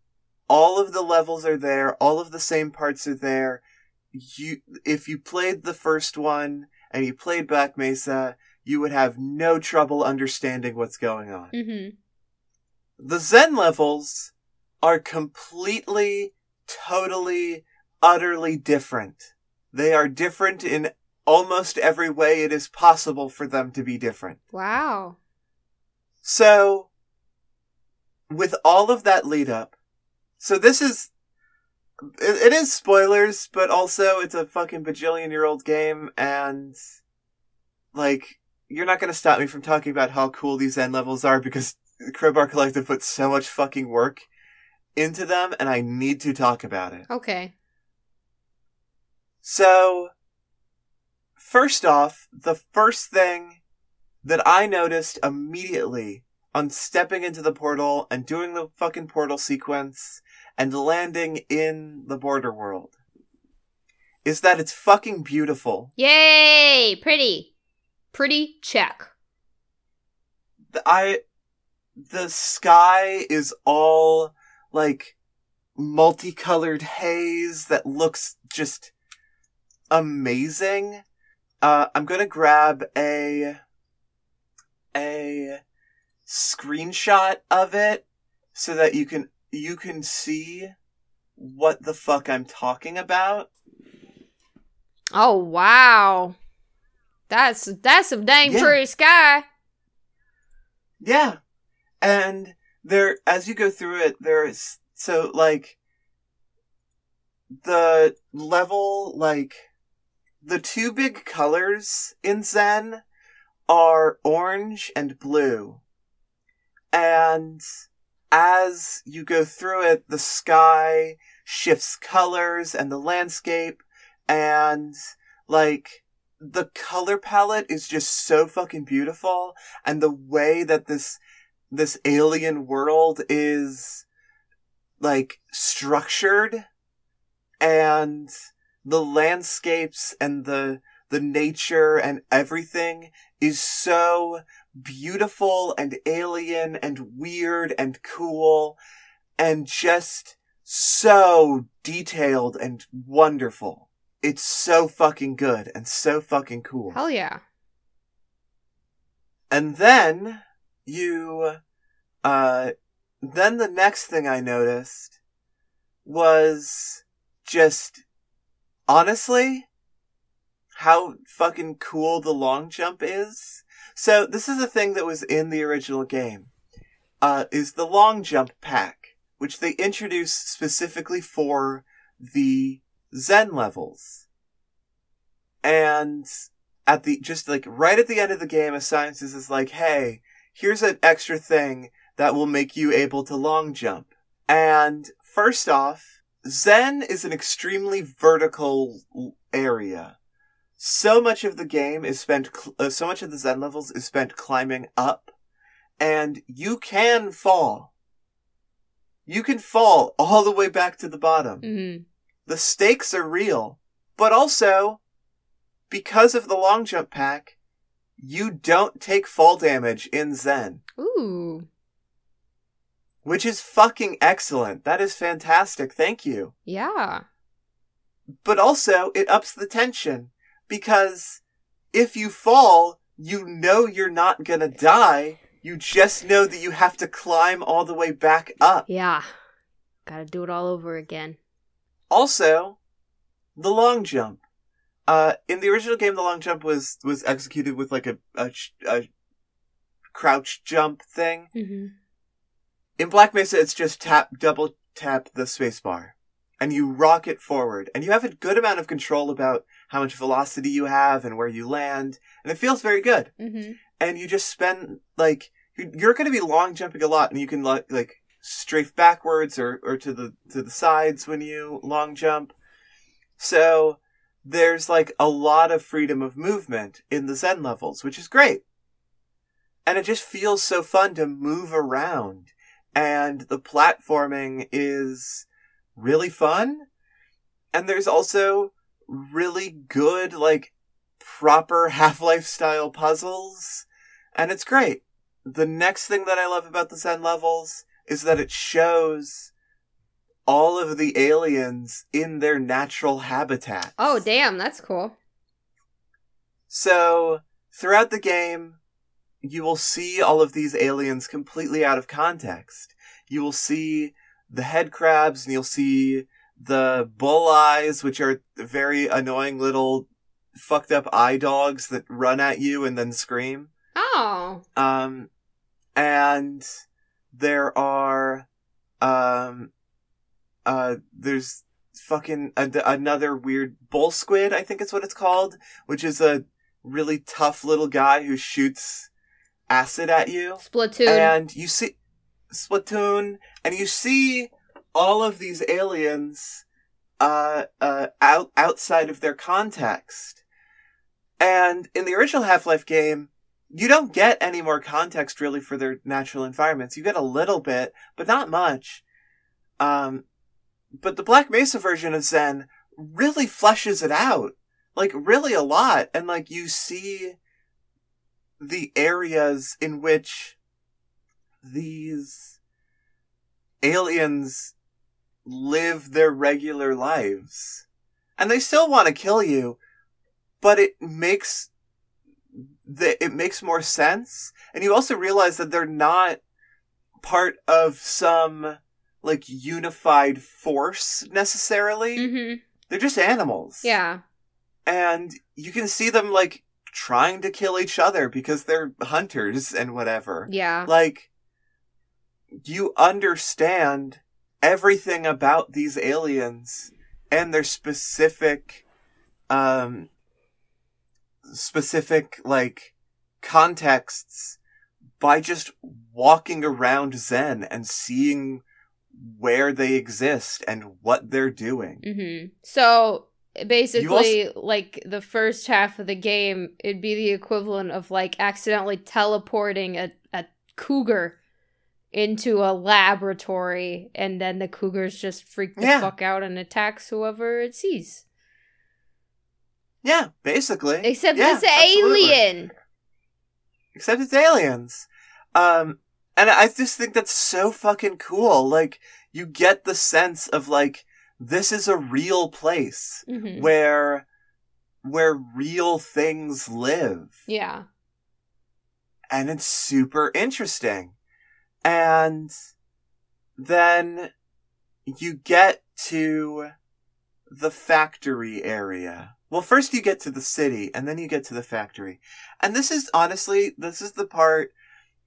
all of the levels are there, all of the same parts are there. You if you played the first one and you played Black Mesa, you would have no trouble understanding what's going on. Mm-hmm. The Xen levels are completely, totally, utterly different. They are different in almost every way it is possible for them to be different. Wow. So, with all of that lead up, so this is, it, it is spoilers, but also it's a fucking bajillion year old game, and, like, you're not gonna stop me from talking about how cool these end levels are because Crowbar Collective put so much fucking work into them, and I need to talk about it. Okay. So, first off, the first thing that I noticed immediately on stepping into the portal and doing the fucking portal sequence and landing in the border world is that it's fucking beautiful. Yay! Pretty. Pretty check. The- I, the sky is all like multicolored haze that looks just amazing. Uh, I'm gonna grab a, a screenshot of it so that you can, you can see what the fuck I'm talking about. Oh wow. That's that's some dang Yeah. pretty sky. Yeah. And there, as you go through it, there's, so like, the level, like, the two big colors in Xen are orange and blue. And as you go through it, the sky shifts colors and the landscape and like the color palette is just so fucking beautiful and the way that this this alien world is like structured and the landscapes and the the nature and everything is so beautiful and alien and weird and cool and just so detailed and wonderful. It's so fucking good and so fucking cool. Hell yeah. And then you, uh, then the next thing I noticed was just, honestly, how fucking cool the long jump is. So this is a thing that was in the original game, uh, is the long jump pack, which they introduced specifically for the Xen levels. And at the just like right at the end of the game, a scientist is like, "Hey, here's an extra thing that will make you able to long jump." And first off, Xen is an extremely vertical area. So much of the game is spent, cl- uh, so much of the Xen levels is spent climbing up, and you can fall. You can fall all the way back to the bottom hmm the stakes are real, but also because of the long jump pack, you don't take fall damage in Xen, Ooh. which is fucking excellent. That is fantastic. Thank you. Yeah. But also it ups the tension because if you fall, you know you're not gonna die. You just know that you have to climb all the way back up. Yeah. Gotta do it all over again. Also, the long jump. Uh, in the original game, the long jump was was executed with like a a, a crouch jump thing. hmm In Black Mesa, it's just tap double tap the spacebar, and you rocket forward, and you have a good amount of control about how much velocity you have and where you land, and it feels very good. hmm And you just spend like you're, you're going to be long jumping a lot, and you can like like strafe backwards or or to the to the sides when you long jump. So there's like a lot of freedom of movement in the Xen levels, which is great. And it just feels so fun to move around. And the platforming is really fun. And there's also really good, like, proper Half-Life style puzzles. And it's great. The next thing that I love about the Xen levels is that it shows all of the aliens in their natural habitat. Oh, damn. That's cool. So, throughout the game, you will see all of these aliens completely out of context. You will see the head crabs and you'll see the bull eyes, which are very annoying little fucked up eye dogs that run at you and then scream. Oh. Um, and there are, um, uh, there's fucking a- another weird bull squid, I think is what it's called, which is a really tough little guy who shoots acid at you. Splatoon. And you see Splatoon, and you see all of these aliens, uh, uh, out, outside of their context. And in the original Half-Life game, you don't get any more context really for their natural environments. You get a little bit, but not much. Um, but the Black Mesa version of Xen really fleshes it out. Like, really a lot. And like, you see the areas in which these aliens live their regular lives. And they still want to kill you, but it makes the, it makes more sense. And you also realize that they're not part of some like unified force necessarily. hmm They're just animals. Yeah. And you can see them like trying to kill each other because they're hunters and whatever. Yeah. Like, you understand everything about these aliens and their specific, um, specific, like, contexts by just walking around Xen and seeing where they exist and what they're doing. hmm So basically, like the first half of the game, it'd be the equivalent of like accidentally teleporting a, a cougar into a laboratory, and then the cougars just freak the Yeah. fuck out and attacks whoever it sees. Yeah, basically. Except Yeah, it's absolutely. alien. except it's aliens. Um, and I just think that's so fucking cool. Like, you get the sense of like, this is a real place hmm where, where real things live. Yeah. And it's super interesting. And then you get to the factory area. Well, first you get to the city and then you get to the factory. And this is honestly, this is the part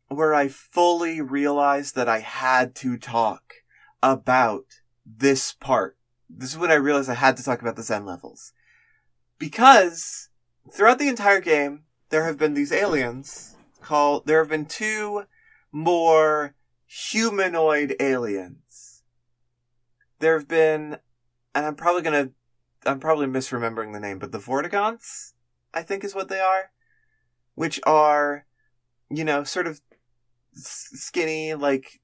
where I fully realized that I had to talk about this part. This is when I realized I had to talk about the Xen levels. Because throughout the entire game, there have been these aliens called, there have been two more humanoid aliens. There have been, and I'm probably gonna, I'm probably misremembering the name, but the Vortigaunts, I think is what they are, which are, you know, sort of skinny, like,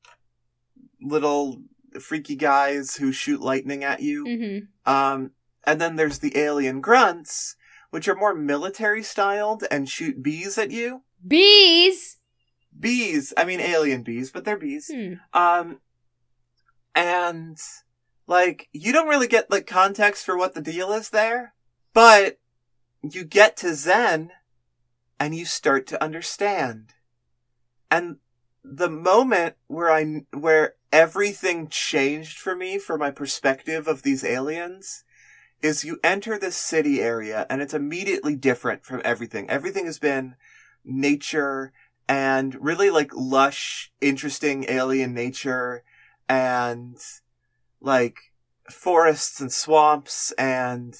little freaky guys who shoot lightning at you. hmm Um, and then there's the alien grunts, which are more military styled and shoot bees at you. Bees. Bees, I mean alien bees, but they're bees. Hmm. Um, and like you don't really get like context for what the deal is there, but you get to Xen and you start to understand. And the moment where I where everything changed for me for my perspective of these aliens is you enter this city area and it's immediately different from everything. Everything has been nature and really like lush, interesting alien nature and like forests and swamps and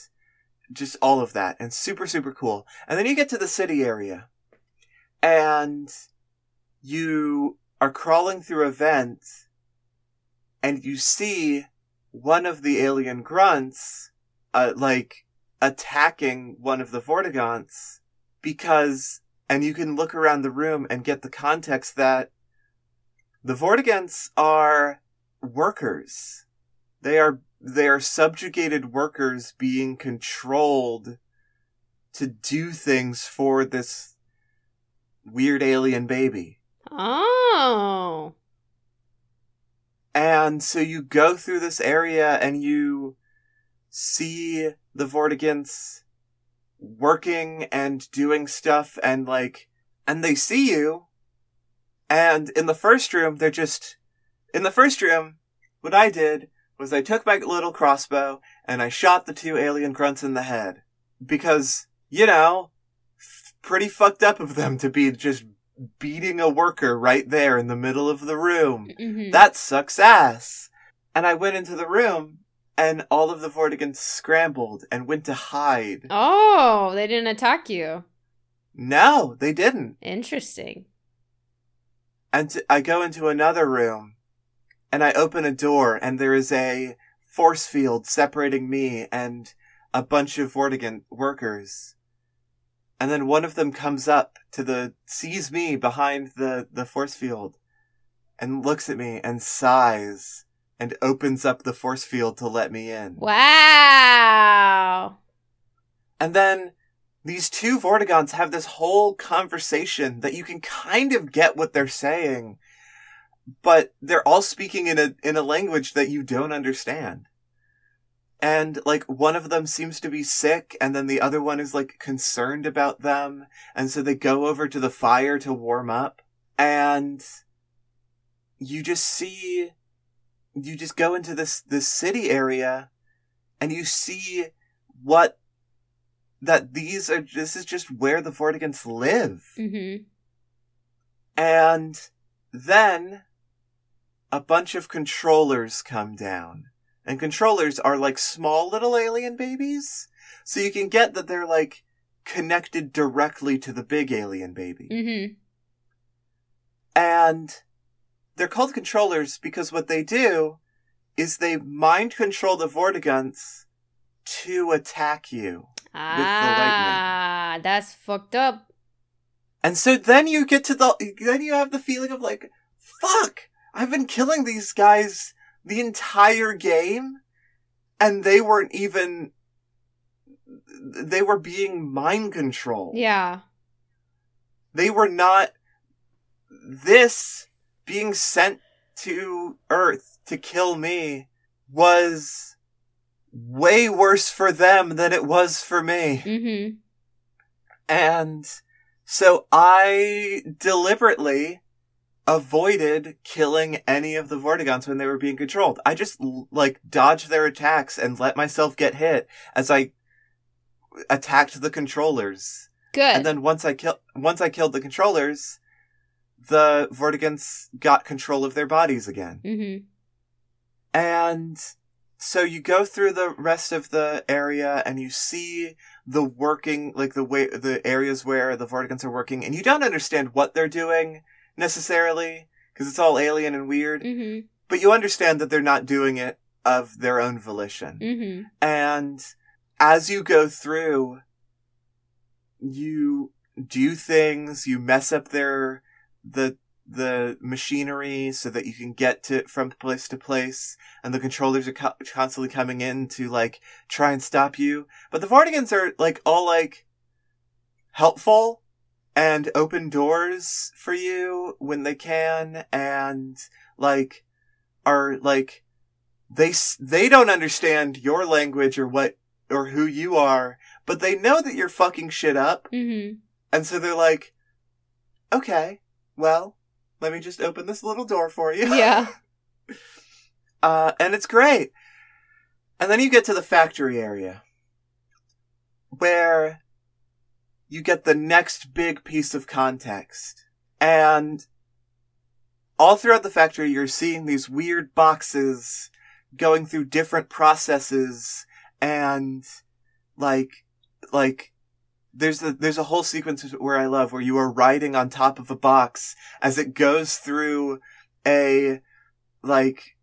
just all of that and super, super cool. And then you get to the city area and you are crawling through a vent and you see one of the alien grunts, uh, like attacking one of the Vortigaunts because, and you can look around the room and get the context that the Vortigaunts are workers. They are, they are subjugated workers being controlled to do things for this weird alien baby. Oh. And so you go through this area and you see the Vortigaunts working and doing stuff and like, and they see you. And in the first room, they're just, in the first room, what I did was I took my little crossbow and I shot the two alien grunts in the head. Because, you know, f- pretty fucked up of them to be just beating a worker right there in the middle of the room. Mhm. That sucks ass. And I went into the room and all of the Vortigaunts scrambled and went to hide. oh, they didn't attack you. No, they didn't. Interesting. And t- I go into another room and I open a door and there is a force field separating me and a bunch of Vortigaunt workers. And then one of them comes up to the, sees me behind the, the force field and looks at me and sighs and opens up the force field to let me in. Wow. And then these two Vortigaunts have this whole conversation that you can kind of get what they're saying, but they're all speaking in a in a language that you don't understand. And like one of them seems to be sick and then the other one is like concerned about them and so they go over to the fire to warm up and you just see you just go into this this city area and you see what that these are this is just where the Vortigaunts live. Mm-hmm. And then a bunch of controllers come down. And controllers are like small little alien babies. So you can get that they're like connected directly to the big alien baby. Mm-hmm. And they're called controllers because what they do is they mind control the Vortigaunts to attack you. Ah, that's fucked up. And so then you get to the, then you have the feeling of like, fuck, I've been killing these guys the entire game and they weren't even, they were being mind controlled. Yeah. They were not, this being sent to Earth to kill me was way worse for them than it was for me. Mm-hmm. And so I deliberately avoided killing any of the Vortigaunts when they were being controlled. I just like dodged their attacks and let myself get hit as I attacked the controllers. Good. And then once I killed once I killed the controllers, the Vortigaunts got control of their bodies again. mm-hmm. And so you go through the rest of the area and you see the working, like the way, the areas where the Vortigaunts are working and you don't understand what they're doing necessarily because it's all alien and weird, Mm-hmm. but you understand that they're not doing it of their own volition. Mm-hmm. And as you go through, you do things, you mess up their, the, the machinery so that you can get to, from place to place, and the controllers are co- constantly coming in to, like, try and stop you. But the Vortigaunts are, like, all, like, helpful and open doors for you when they can, and, like, are, like, they, they don't understand your language or what, or who you are, but they know that you're fucking shit up, Mm-hmm. and so they're like, okay, well, let me just open this little door for you. Yeah. Uh, and it's great. And then you get to the factory area where you get the next big piece of context. And all throughout the factory, you're seeing these weird boxes going through different processes and like, like, there's a, there's a whole sequence where I love where you are riding on top of a box as it goes through a, like,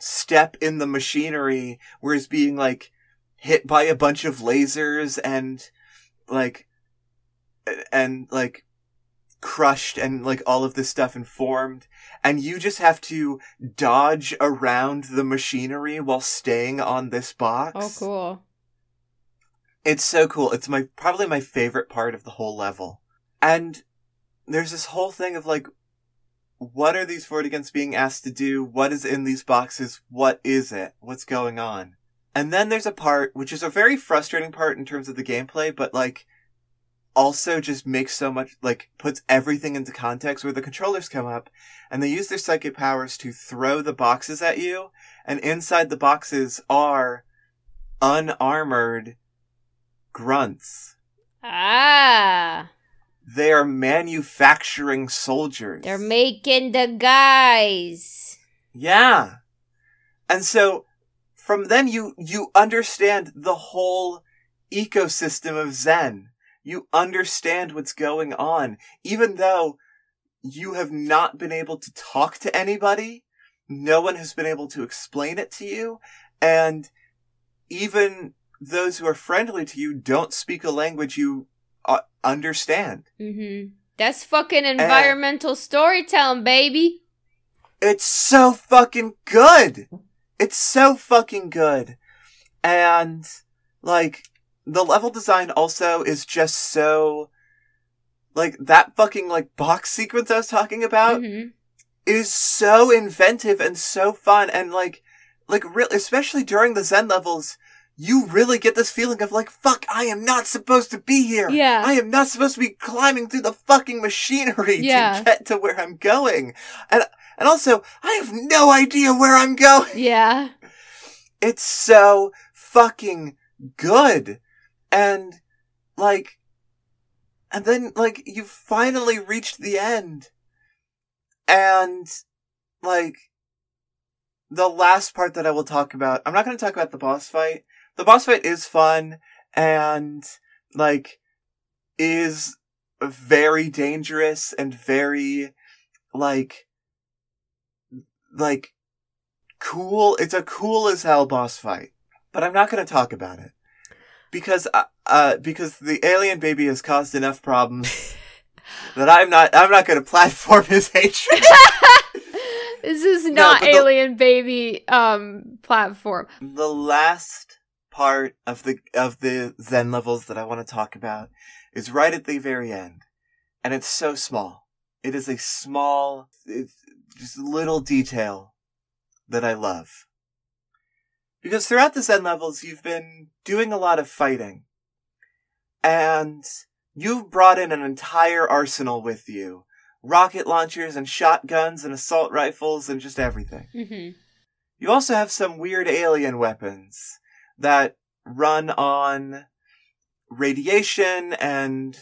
step in the machinery where it's being like hit by a bunch of lasers and like and like crushed and like all of this stuff informed and you just have to dodge around the machinery while staying on this box. Oh, cool. It's so cool. It's my probably my favorite part of the whole level. And there's this whole thing of like what are these Vortigaunts being asked to do? What is in these boxes? What is it? What's going on? And then there's a part which is a very frustrating part in terms of the gameplay, but like also just makes so much, like, puts everything into context where the controllers come up and they use their psychic powers to throw the boxes at you. And inside the boxes are unarmored grunts. Ah, They are manufacturing soldiers. they're making the guys. Yeah. And so from them you you understand the whole ecosystem of Xen. You understand what's going on even though you have not been able to talk to anybody. No one has been able to explain it to you and even those who are friendly to you don't speak a language you uh, understand. Mm-hmm. That's fucking environmental storytelling, baby. It's so fucking good. It's so fucking good. And like the level design also is just so like that fucking like box sequence I was talking about Mhm. is so inventive and so fun and like like real especially during the Xen levels you really get this feeling of like fuck I am not supposed to be here. Yeah. I am not supposed to be climbing through the fucking machinery Yeah. to get to where I'm going. And and also I have no idea where I'm going. Yeah. It's so fucking good. And like and then like you finally reached the end. And like the last part that I will talk about, I'm not going to talk about the boss fight. The boss fight is fun and like is very dangerous and very like like cool. It's a cool as hell boss fight, but I'm not going to talk about it because uh, uh because the alien baby has caused enough problems that I'm not I'm not going to platform his hatred. This is not the- alien baby um platform. the last part of the of the Xen levels that I want to talk about is right at the very end, and it's so small. It is a small, it's just little detail that I love. Because throughout the Xen levels, you've been doing a lot of fighting, and you've brought in an entire arsenal with you. Rocket launchers and shotguns and assault rifles and just everything. Mm-hmm. You also have some weird alien weapons that run on radiation and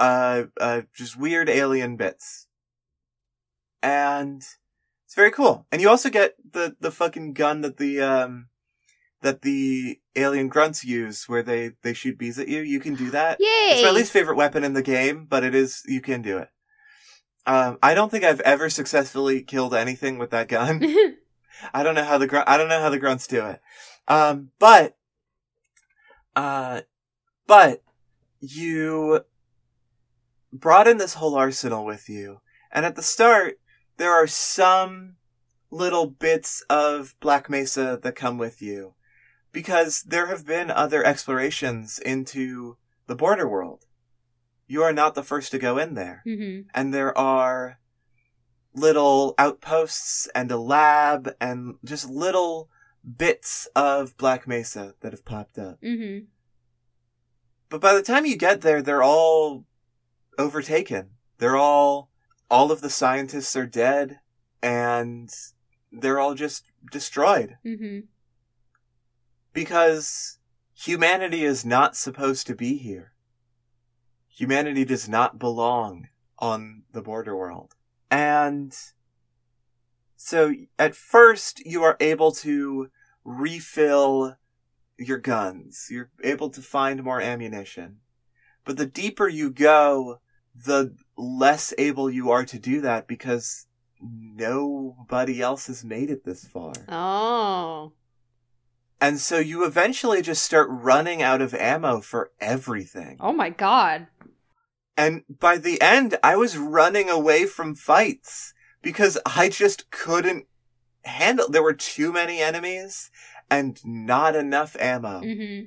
uh, uh, just weird alien bits. And it's very cool. And you also get the, the fucking gun that the, um, that the alien grunts use where they, they shoot bees at you. You can do that. Yay! It's my least favorite weapon in the game, but it is, you can do it. Um, I don't think I've ever successfully killed anything with that gun. I don't know how the gr- I don't know how the grunts do it. Um, but, uh, but you brought in this whole arsenal with you, and at the start there are some little bits of Black Mesa that come with you because there have been other explorations into the border world. You are not the first to go in there mm-hmm. and there are little outposts and a lab and just little bits of Black Mesa that have popped up. Mm-hmm. But by the time you get there, they're all overtaken. They're all, all of the scientists are dead and they're all just destroyed Mm-hmm. Because humanity is not supposed to be here. Humanity does not belong on the border world. And so at first you are able to refill your guns. You're able to find more ammunition. But the deeper you go, the less able you are to do that because nobody else has made it this far. Oh. And so you eventually just start running out of ammo for everything. Oh my god. And by the end, I was running away from fights because I just couldn't handle. There were too many enemies and not enough ammo. Mm-hmm.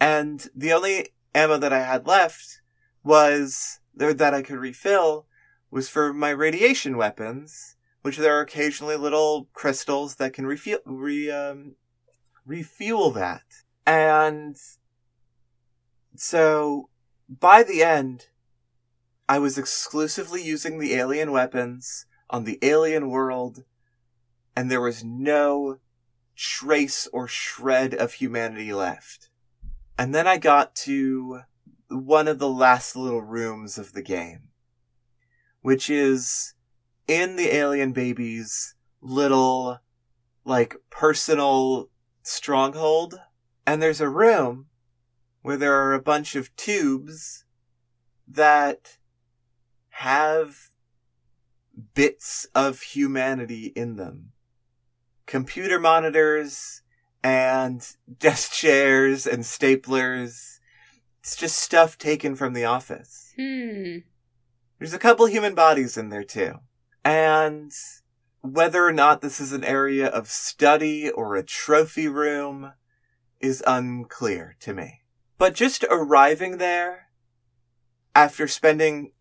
And the only ammo that I had left was, or that I could refill, was for my radiation weapons, which there are occasionally little crystals that can refuel, re, um, refuel that. And So by the end, I was exclusively using the alien weapons on the alien world, and there was no trace or shred of humanity left. And then I got to one of the last little rooms of the game, which is in the alien baby's little, like, personal stronghold. And there's a room where there are a bunch of tubes that have bits of humanity in them. Computer monitors and desk chairs and staplers. It's just stuff taken from the office. Hmm. There's a couple human bodies in there too. And whether or not this is an area of study or a trophy room is unclear to me. But just arriving there after spending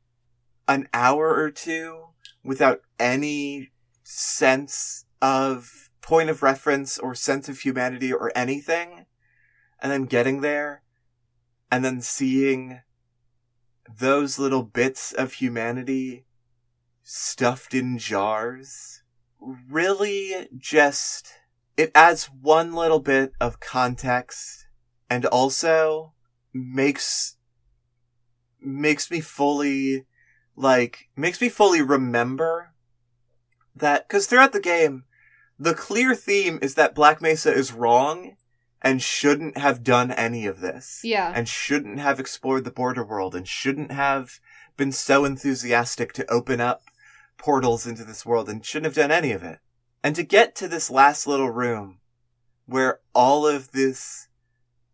an hour or two without any sense of point of reference or sense of humanity or anything, and then getting there and then seeing those little bits of humanity stuffed in jars really just it adds one little bit of context and also makes makes me fully like makes me fully remember that because throughout the game the clear theme is that black mesa is wrong and shouldn't have done any of this Yeah. and shouldn't have explored the border world and shouldn't have been so enthusiastic to open up portals into this world and shouldn't have done any of it. And to get to this last little room where all of this,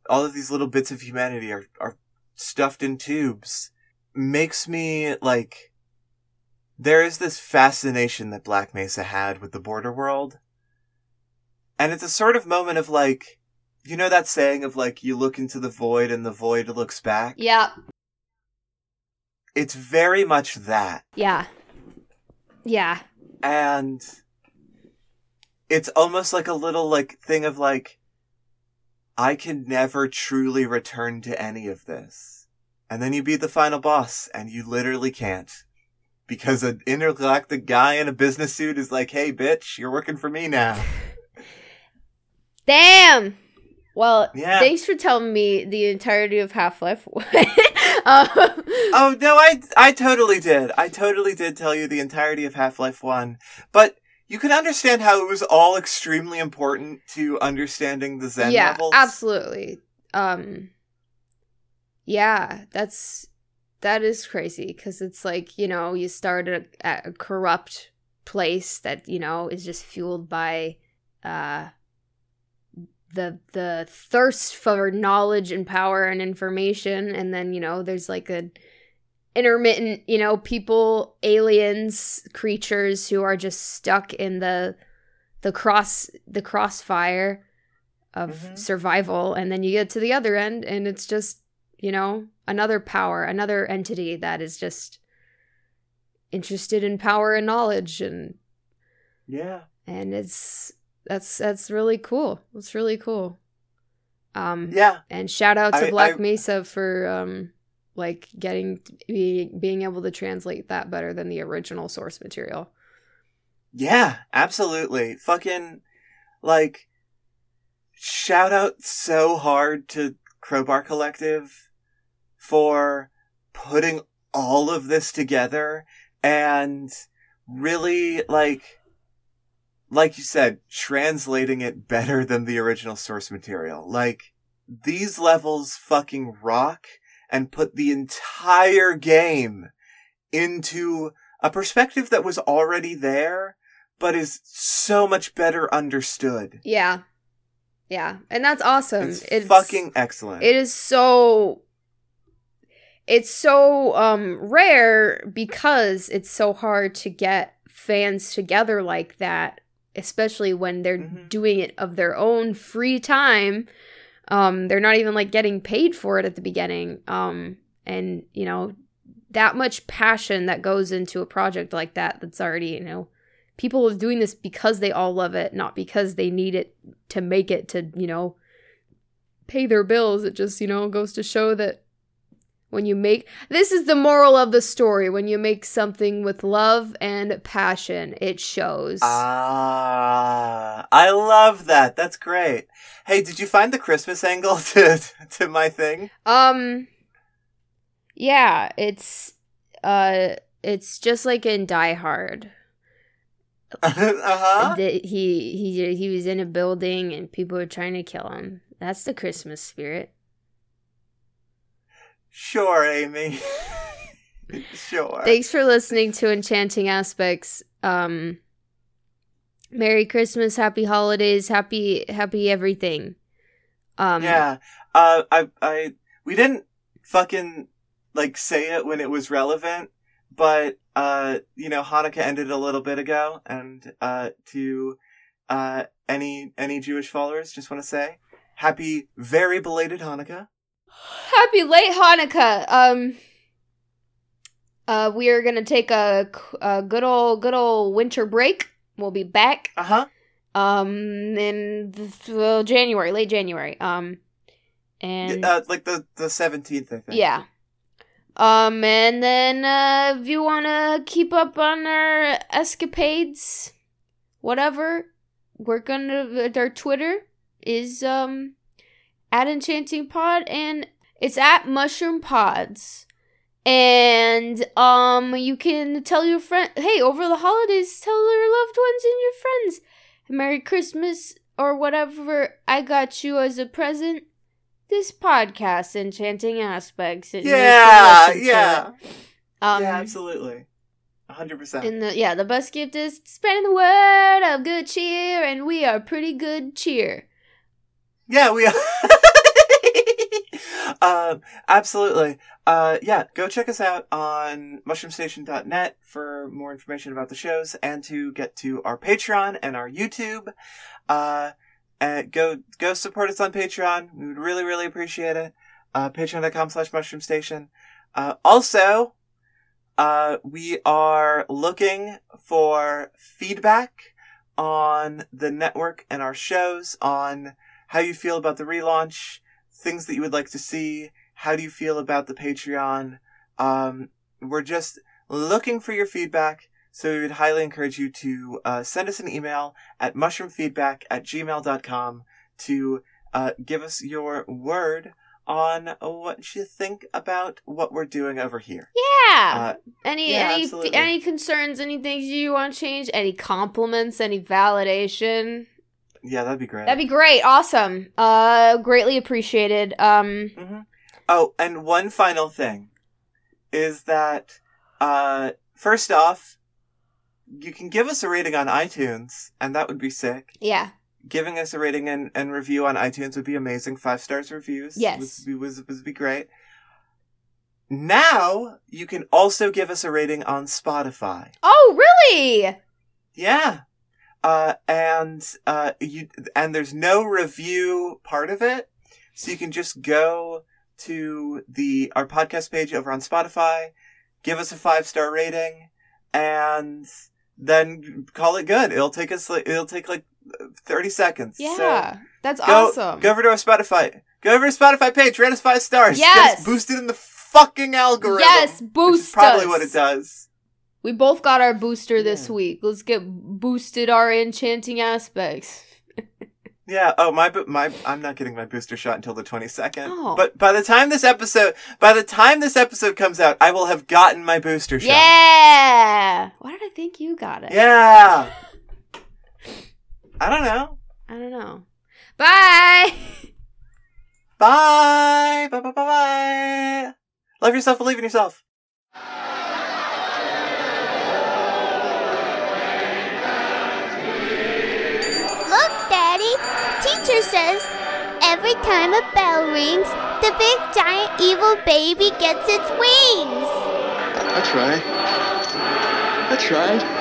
all of these little bits of humanity are, are stuffed in tubes makes me like, there is this fascination that Black Mesa had with the border world. And it's a sort of moment of like, you know that saying of like, you look into the void and the void looks back? Yeah. It's very much that. Yeah. Yeah. and it's almost like a little like thing of like I can never truly return to any of this. And then you beat the final boss and you literally can't. Because an intergalactic guy in a business suit is like, hey bitch, you're working for me now. Damn. Well, Yeah. thanks for telling me the entirety of Half Life. um, oh no, I I totally did. I totally did tell you the entirety of Half-Life 1. But you can understand how it was all extremely important to understanding the Xen yeah, levels. absolutely. Um, yeah, that's that is crazy because it's like you know you start at a, at a corrupt place that you know is just fueled by uh the the thirst for knowledge and power and information and then you know there's like a intermittent you know people aliens creatures who are just stuck in the the cross the crossfire of Mhm. survival and then you get to the other end and it's just you know another power another entity that is just interested in power and knowledge and Yeah. and it's that's that's really cool it's really cool um Yeah. and shout out to I- black I- mesa for um like getting be, being able to translate that better than the original source material Yeah, absolutely. Fucking like shout out so hard to Crowbar Collective for putting all of this together and really like like you said translating it better than the original source material. Like these levels fucking rock and put the entire game into a perspective that was already there, but is so much better understood. yeah yeah and that's awesome It's, fucking excellent. it is so it's so um rare because it's so hard to get fans together like that especially when they're Mhm. doing it of their own free time um they're not even like getting paid for it at the beginning um and you know that much passion that goes into a project like that that's already you know people are doing this because they all love it not because they need it to make it to you know pay their bills it just you know goes to show that When you make this is the moral of the story. When you make something with love and passion, it shows. Ah, I love that. That's great. Hey, did you find the Christmas angle to to my thing? Um Yeah, it's uh it's just like in Die Hard. uh huh. That he he he was in a building and people were trying to kill him. That's the Christmas spirit. Sure, Amy. sure. Thanks for listening to Enchanting Aspects. Um Merry Christmas, happy holidays, happy happy everything. Um yeah. Uh, I, I, we didn't fucking like say it when it was relevant, but uh, you know, Hanukkah ended a little bit ago, and uh, to uh, any any Jewish followers, just want to say, happy, very belated Hanukkah. Happy late Hanukkah. Um uh we are going to take a, a good old good old winter break. We'll be back Uh huh. um in the, well, January, late January. Um and Uh, like the the seventeenth, I think. yeah. Um and then uh if you want to keep up on our escapades whatever, we're to our Twitter is um at Enchanting Pod and it's at Mushroom Pods. And um you can tell your friend hey, over the holidays tell your loved ones and your friends Merry Christmas or whatever I got you as a present. This podcast, Enchanting Aspects. Yeah, yeah. Um, yeah, absolutely, hundred percent. and the yeah, the best gift is spreading the word of good cheer, and we are pretty good cheer. Yeah, we. um, absolutely. Uh, yeah, go check us out on mushroomstation.net for more information about the shows and to get to our Patreon and our YouTube. Uh, and go go support us on Patreon. We would really really appreciate it. Uh, Patreon.com slash mushroomstation. Uh, also, uh, we are looking for feedback on the network and our shows on how you feel about the relaunch, things that you would like to see, how do you feel about the Patreon. Um, we're just looking for your feedback, so we would highly encourage you to uh, send us an email at mushroomfeedback at gmail.com to uh, give us your word on what you think about what we're doing over here. Yeah. Uh, any yeah, any absolutely. any concerns? Any things you want to change? Any compliments? Any validation? Yeah, that'd be great. That'd be great. Awesome. Uh, greatly appreciated. Um, hmm Oh, and one final thing is that, uh, first off, you can give us a rating on iTunes, and that would be sick. yeah. Giving us a rating and, and review on iTunes would be amazing. Five stars reviews. Yes. Would, be- would, would be great. Now, you can also give us a rating on Spotify. Oh, really? Yeah. Uh, and, uh, you, and there's no review part of it. So you can just go to the, our podcast page over on Spotify, give us a five star rating, and then call it good. It'll take us, like, it'll take like 30 seconds. Yeah. So That's go, awesome. go over to our Spotify. Go over to Spotify page, rate us five stars. Yes. boosted in the fucking algorithm. Yes, boost probably what it does. We both got our booster this week. Let's get boosted our enchanting aspects. Yeah. Oh, my my I'm not getting my booster shot until the 22nd. Oh. But by the time this episode by the time this episode comes out, I will have gotten my booster shot. Yeah. Why did I think you got it? Yeah. I don't know. I don't know. Bye. Bye. Bye bye bye bye. Love yourself, believe in yourself. Daddy. Teacher says every time a bell rings, the big giant evil baby gets its wings. That's right. That's right.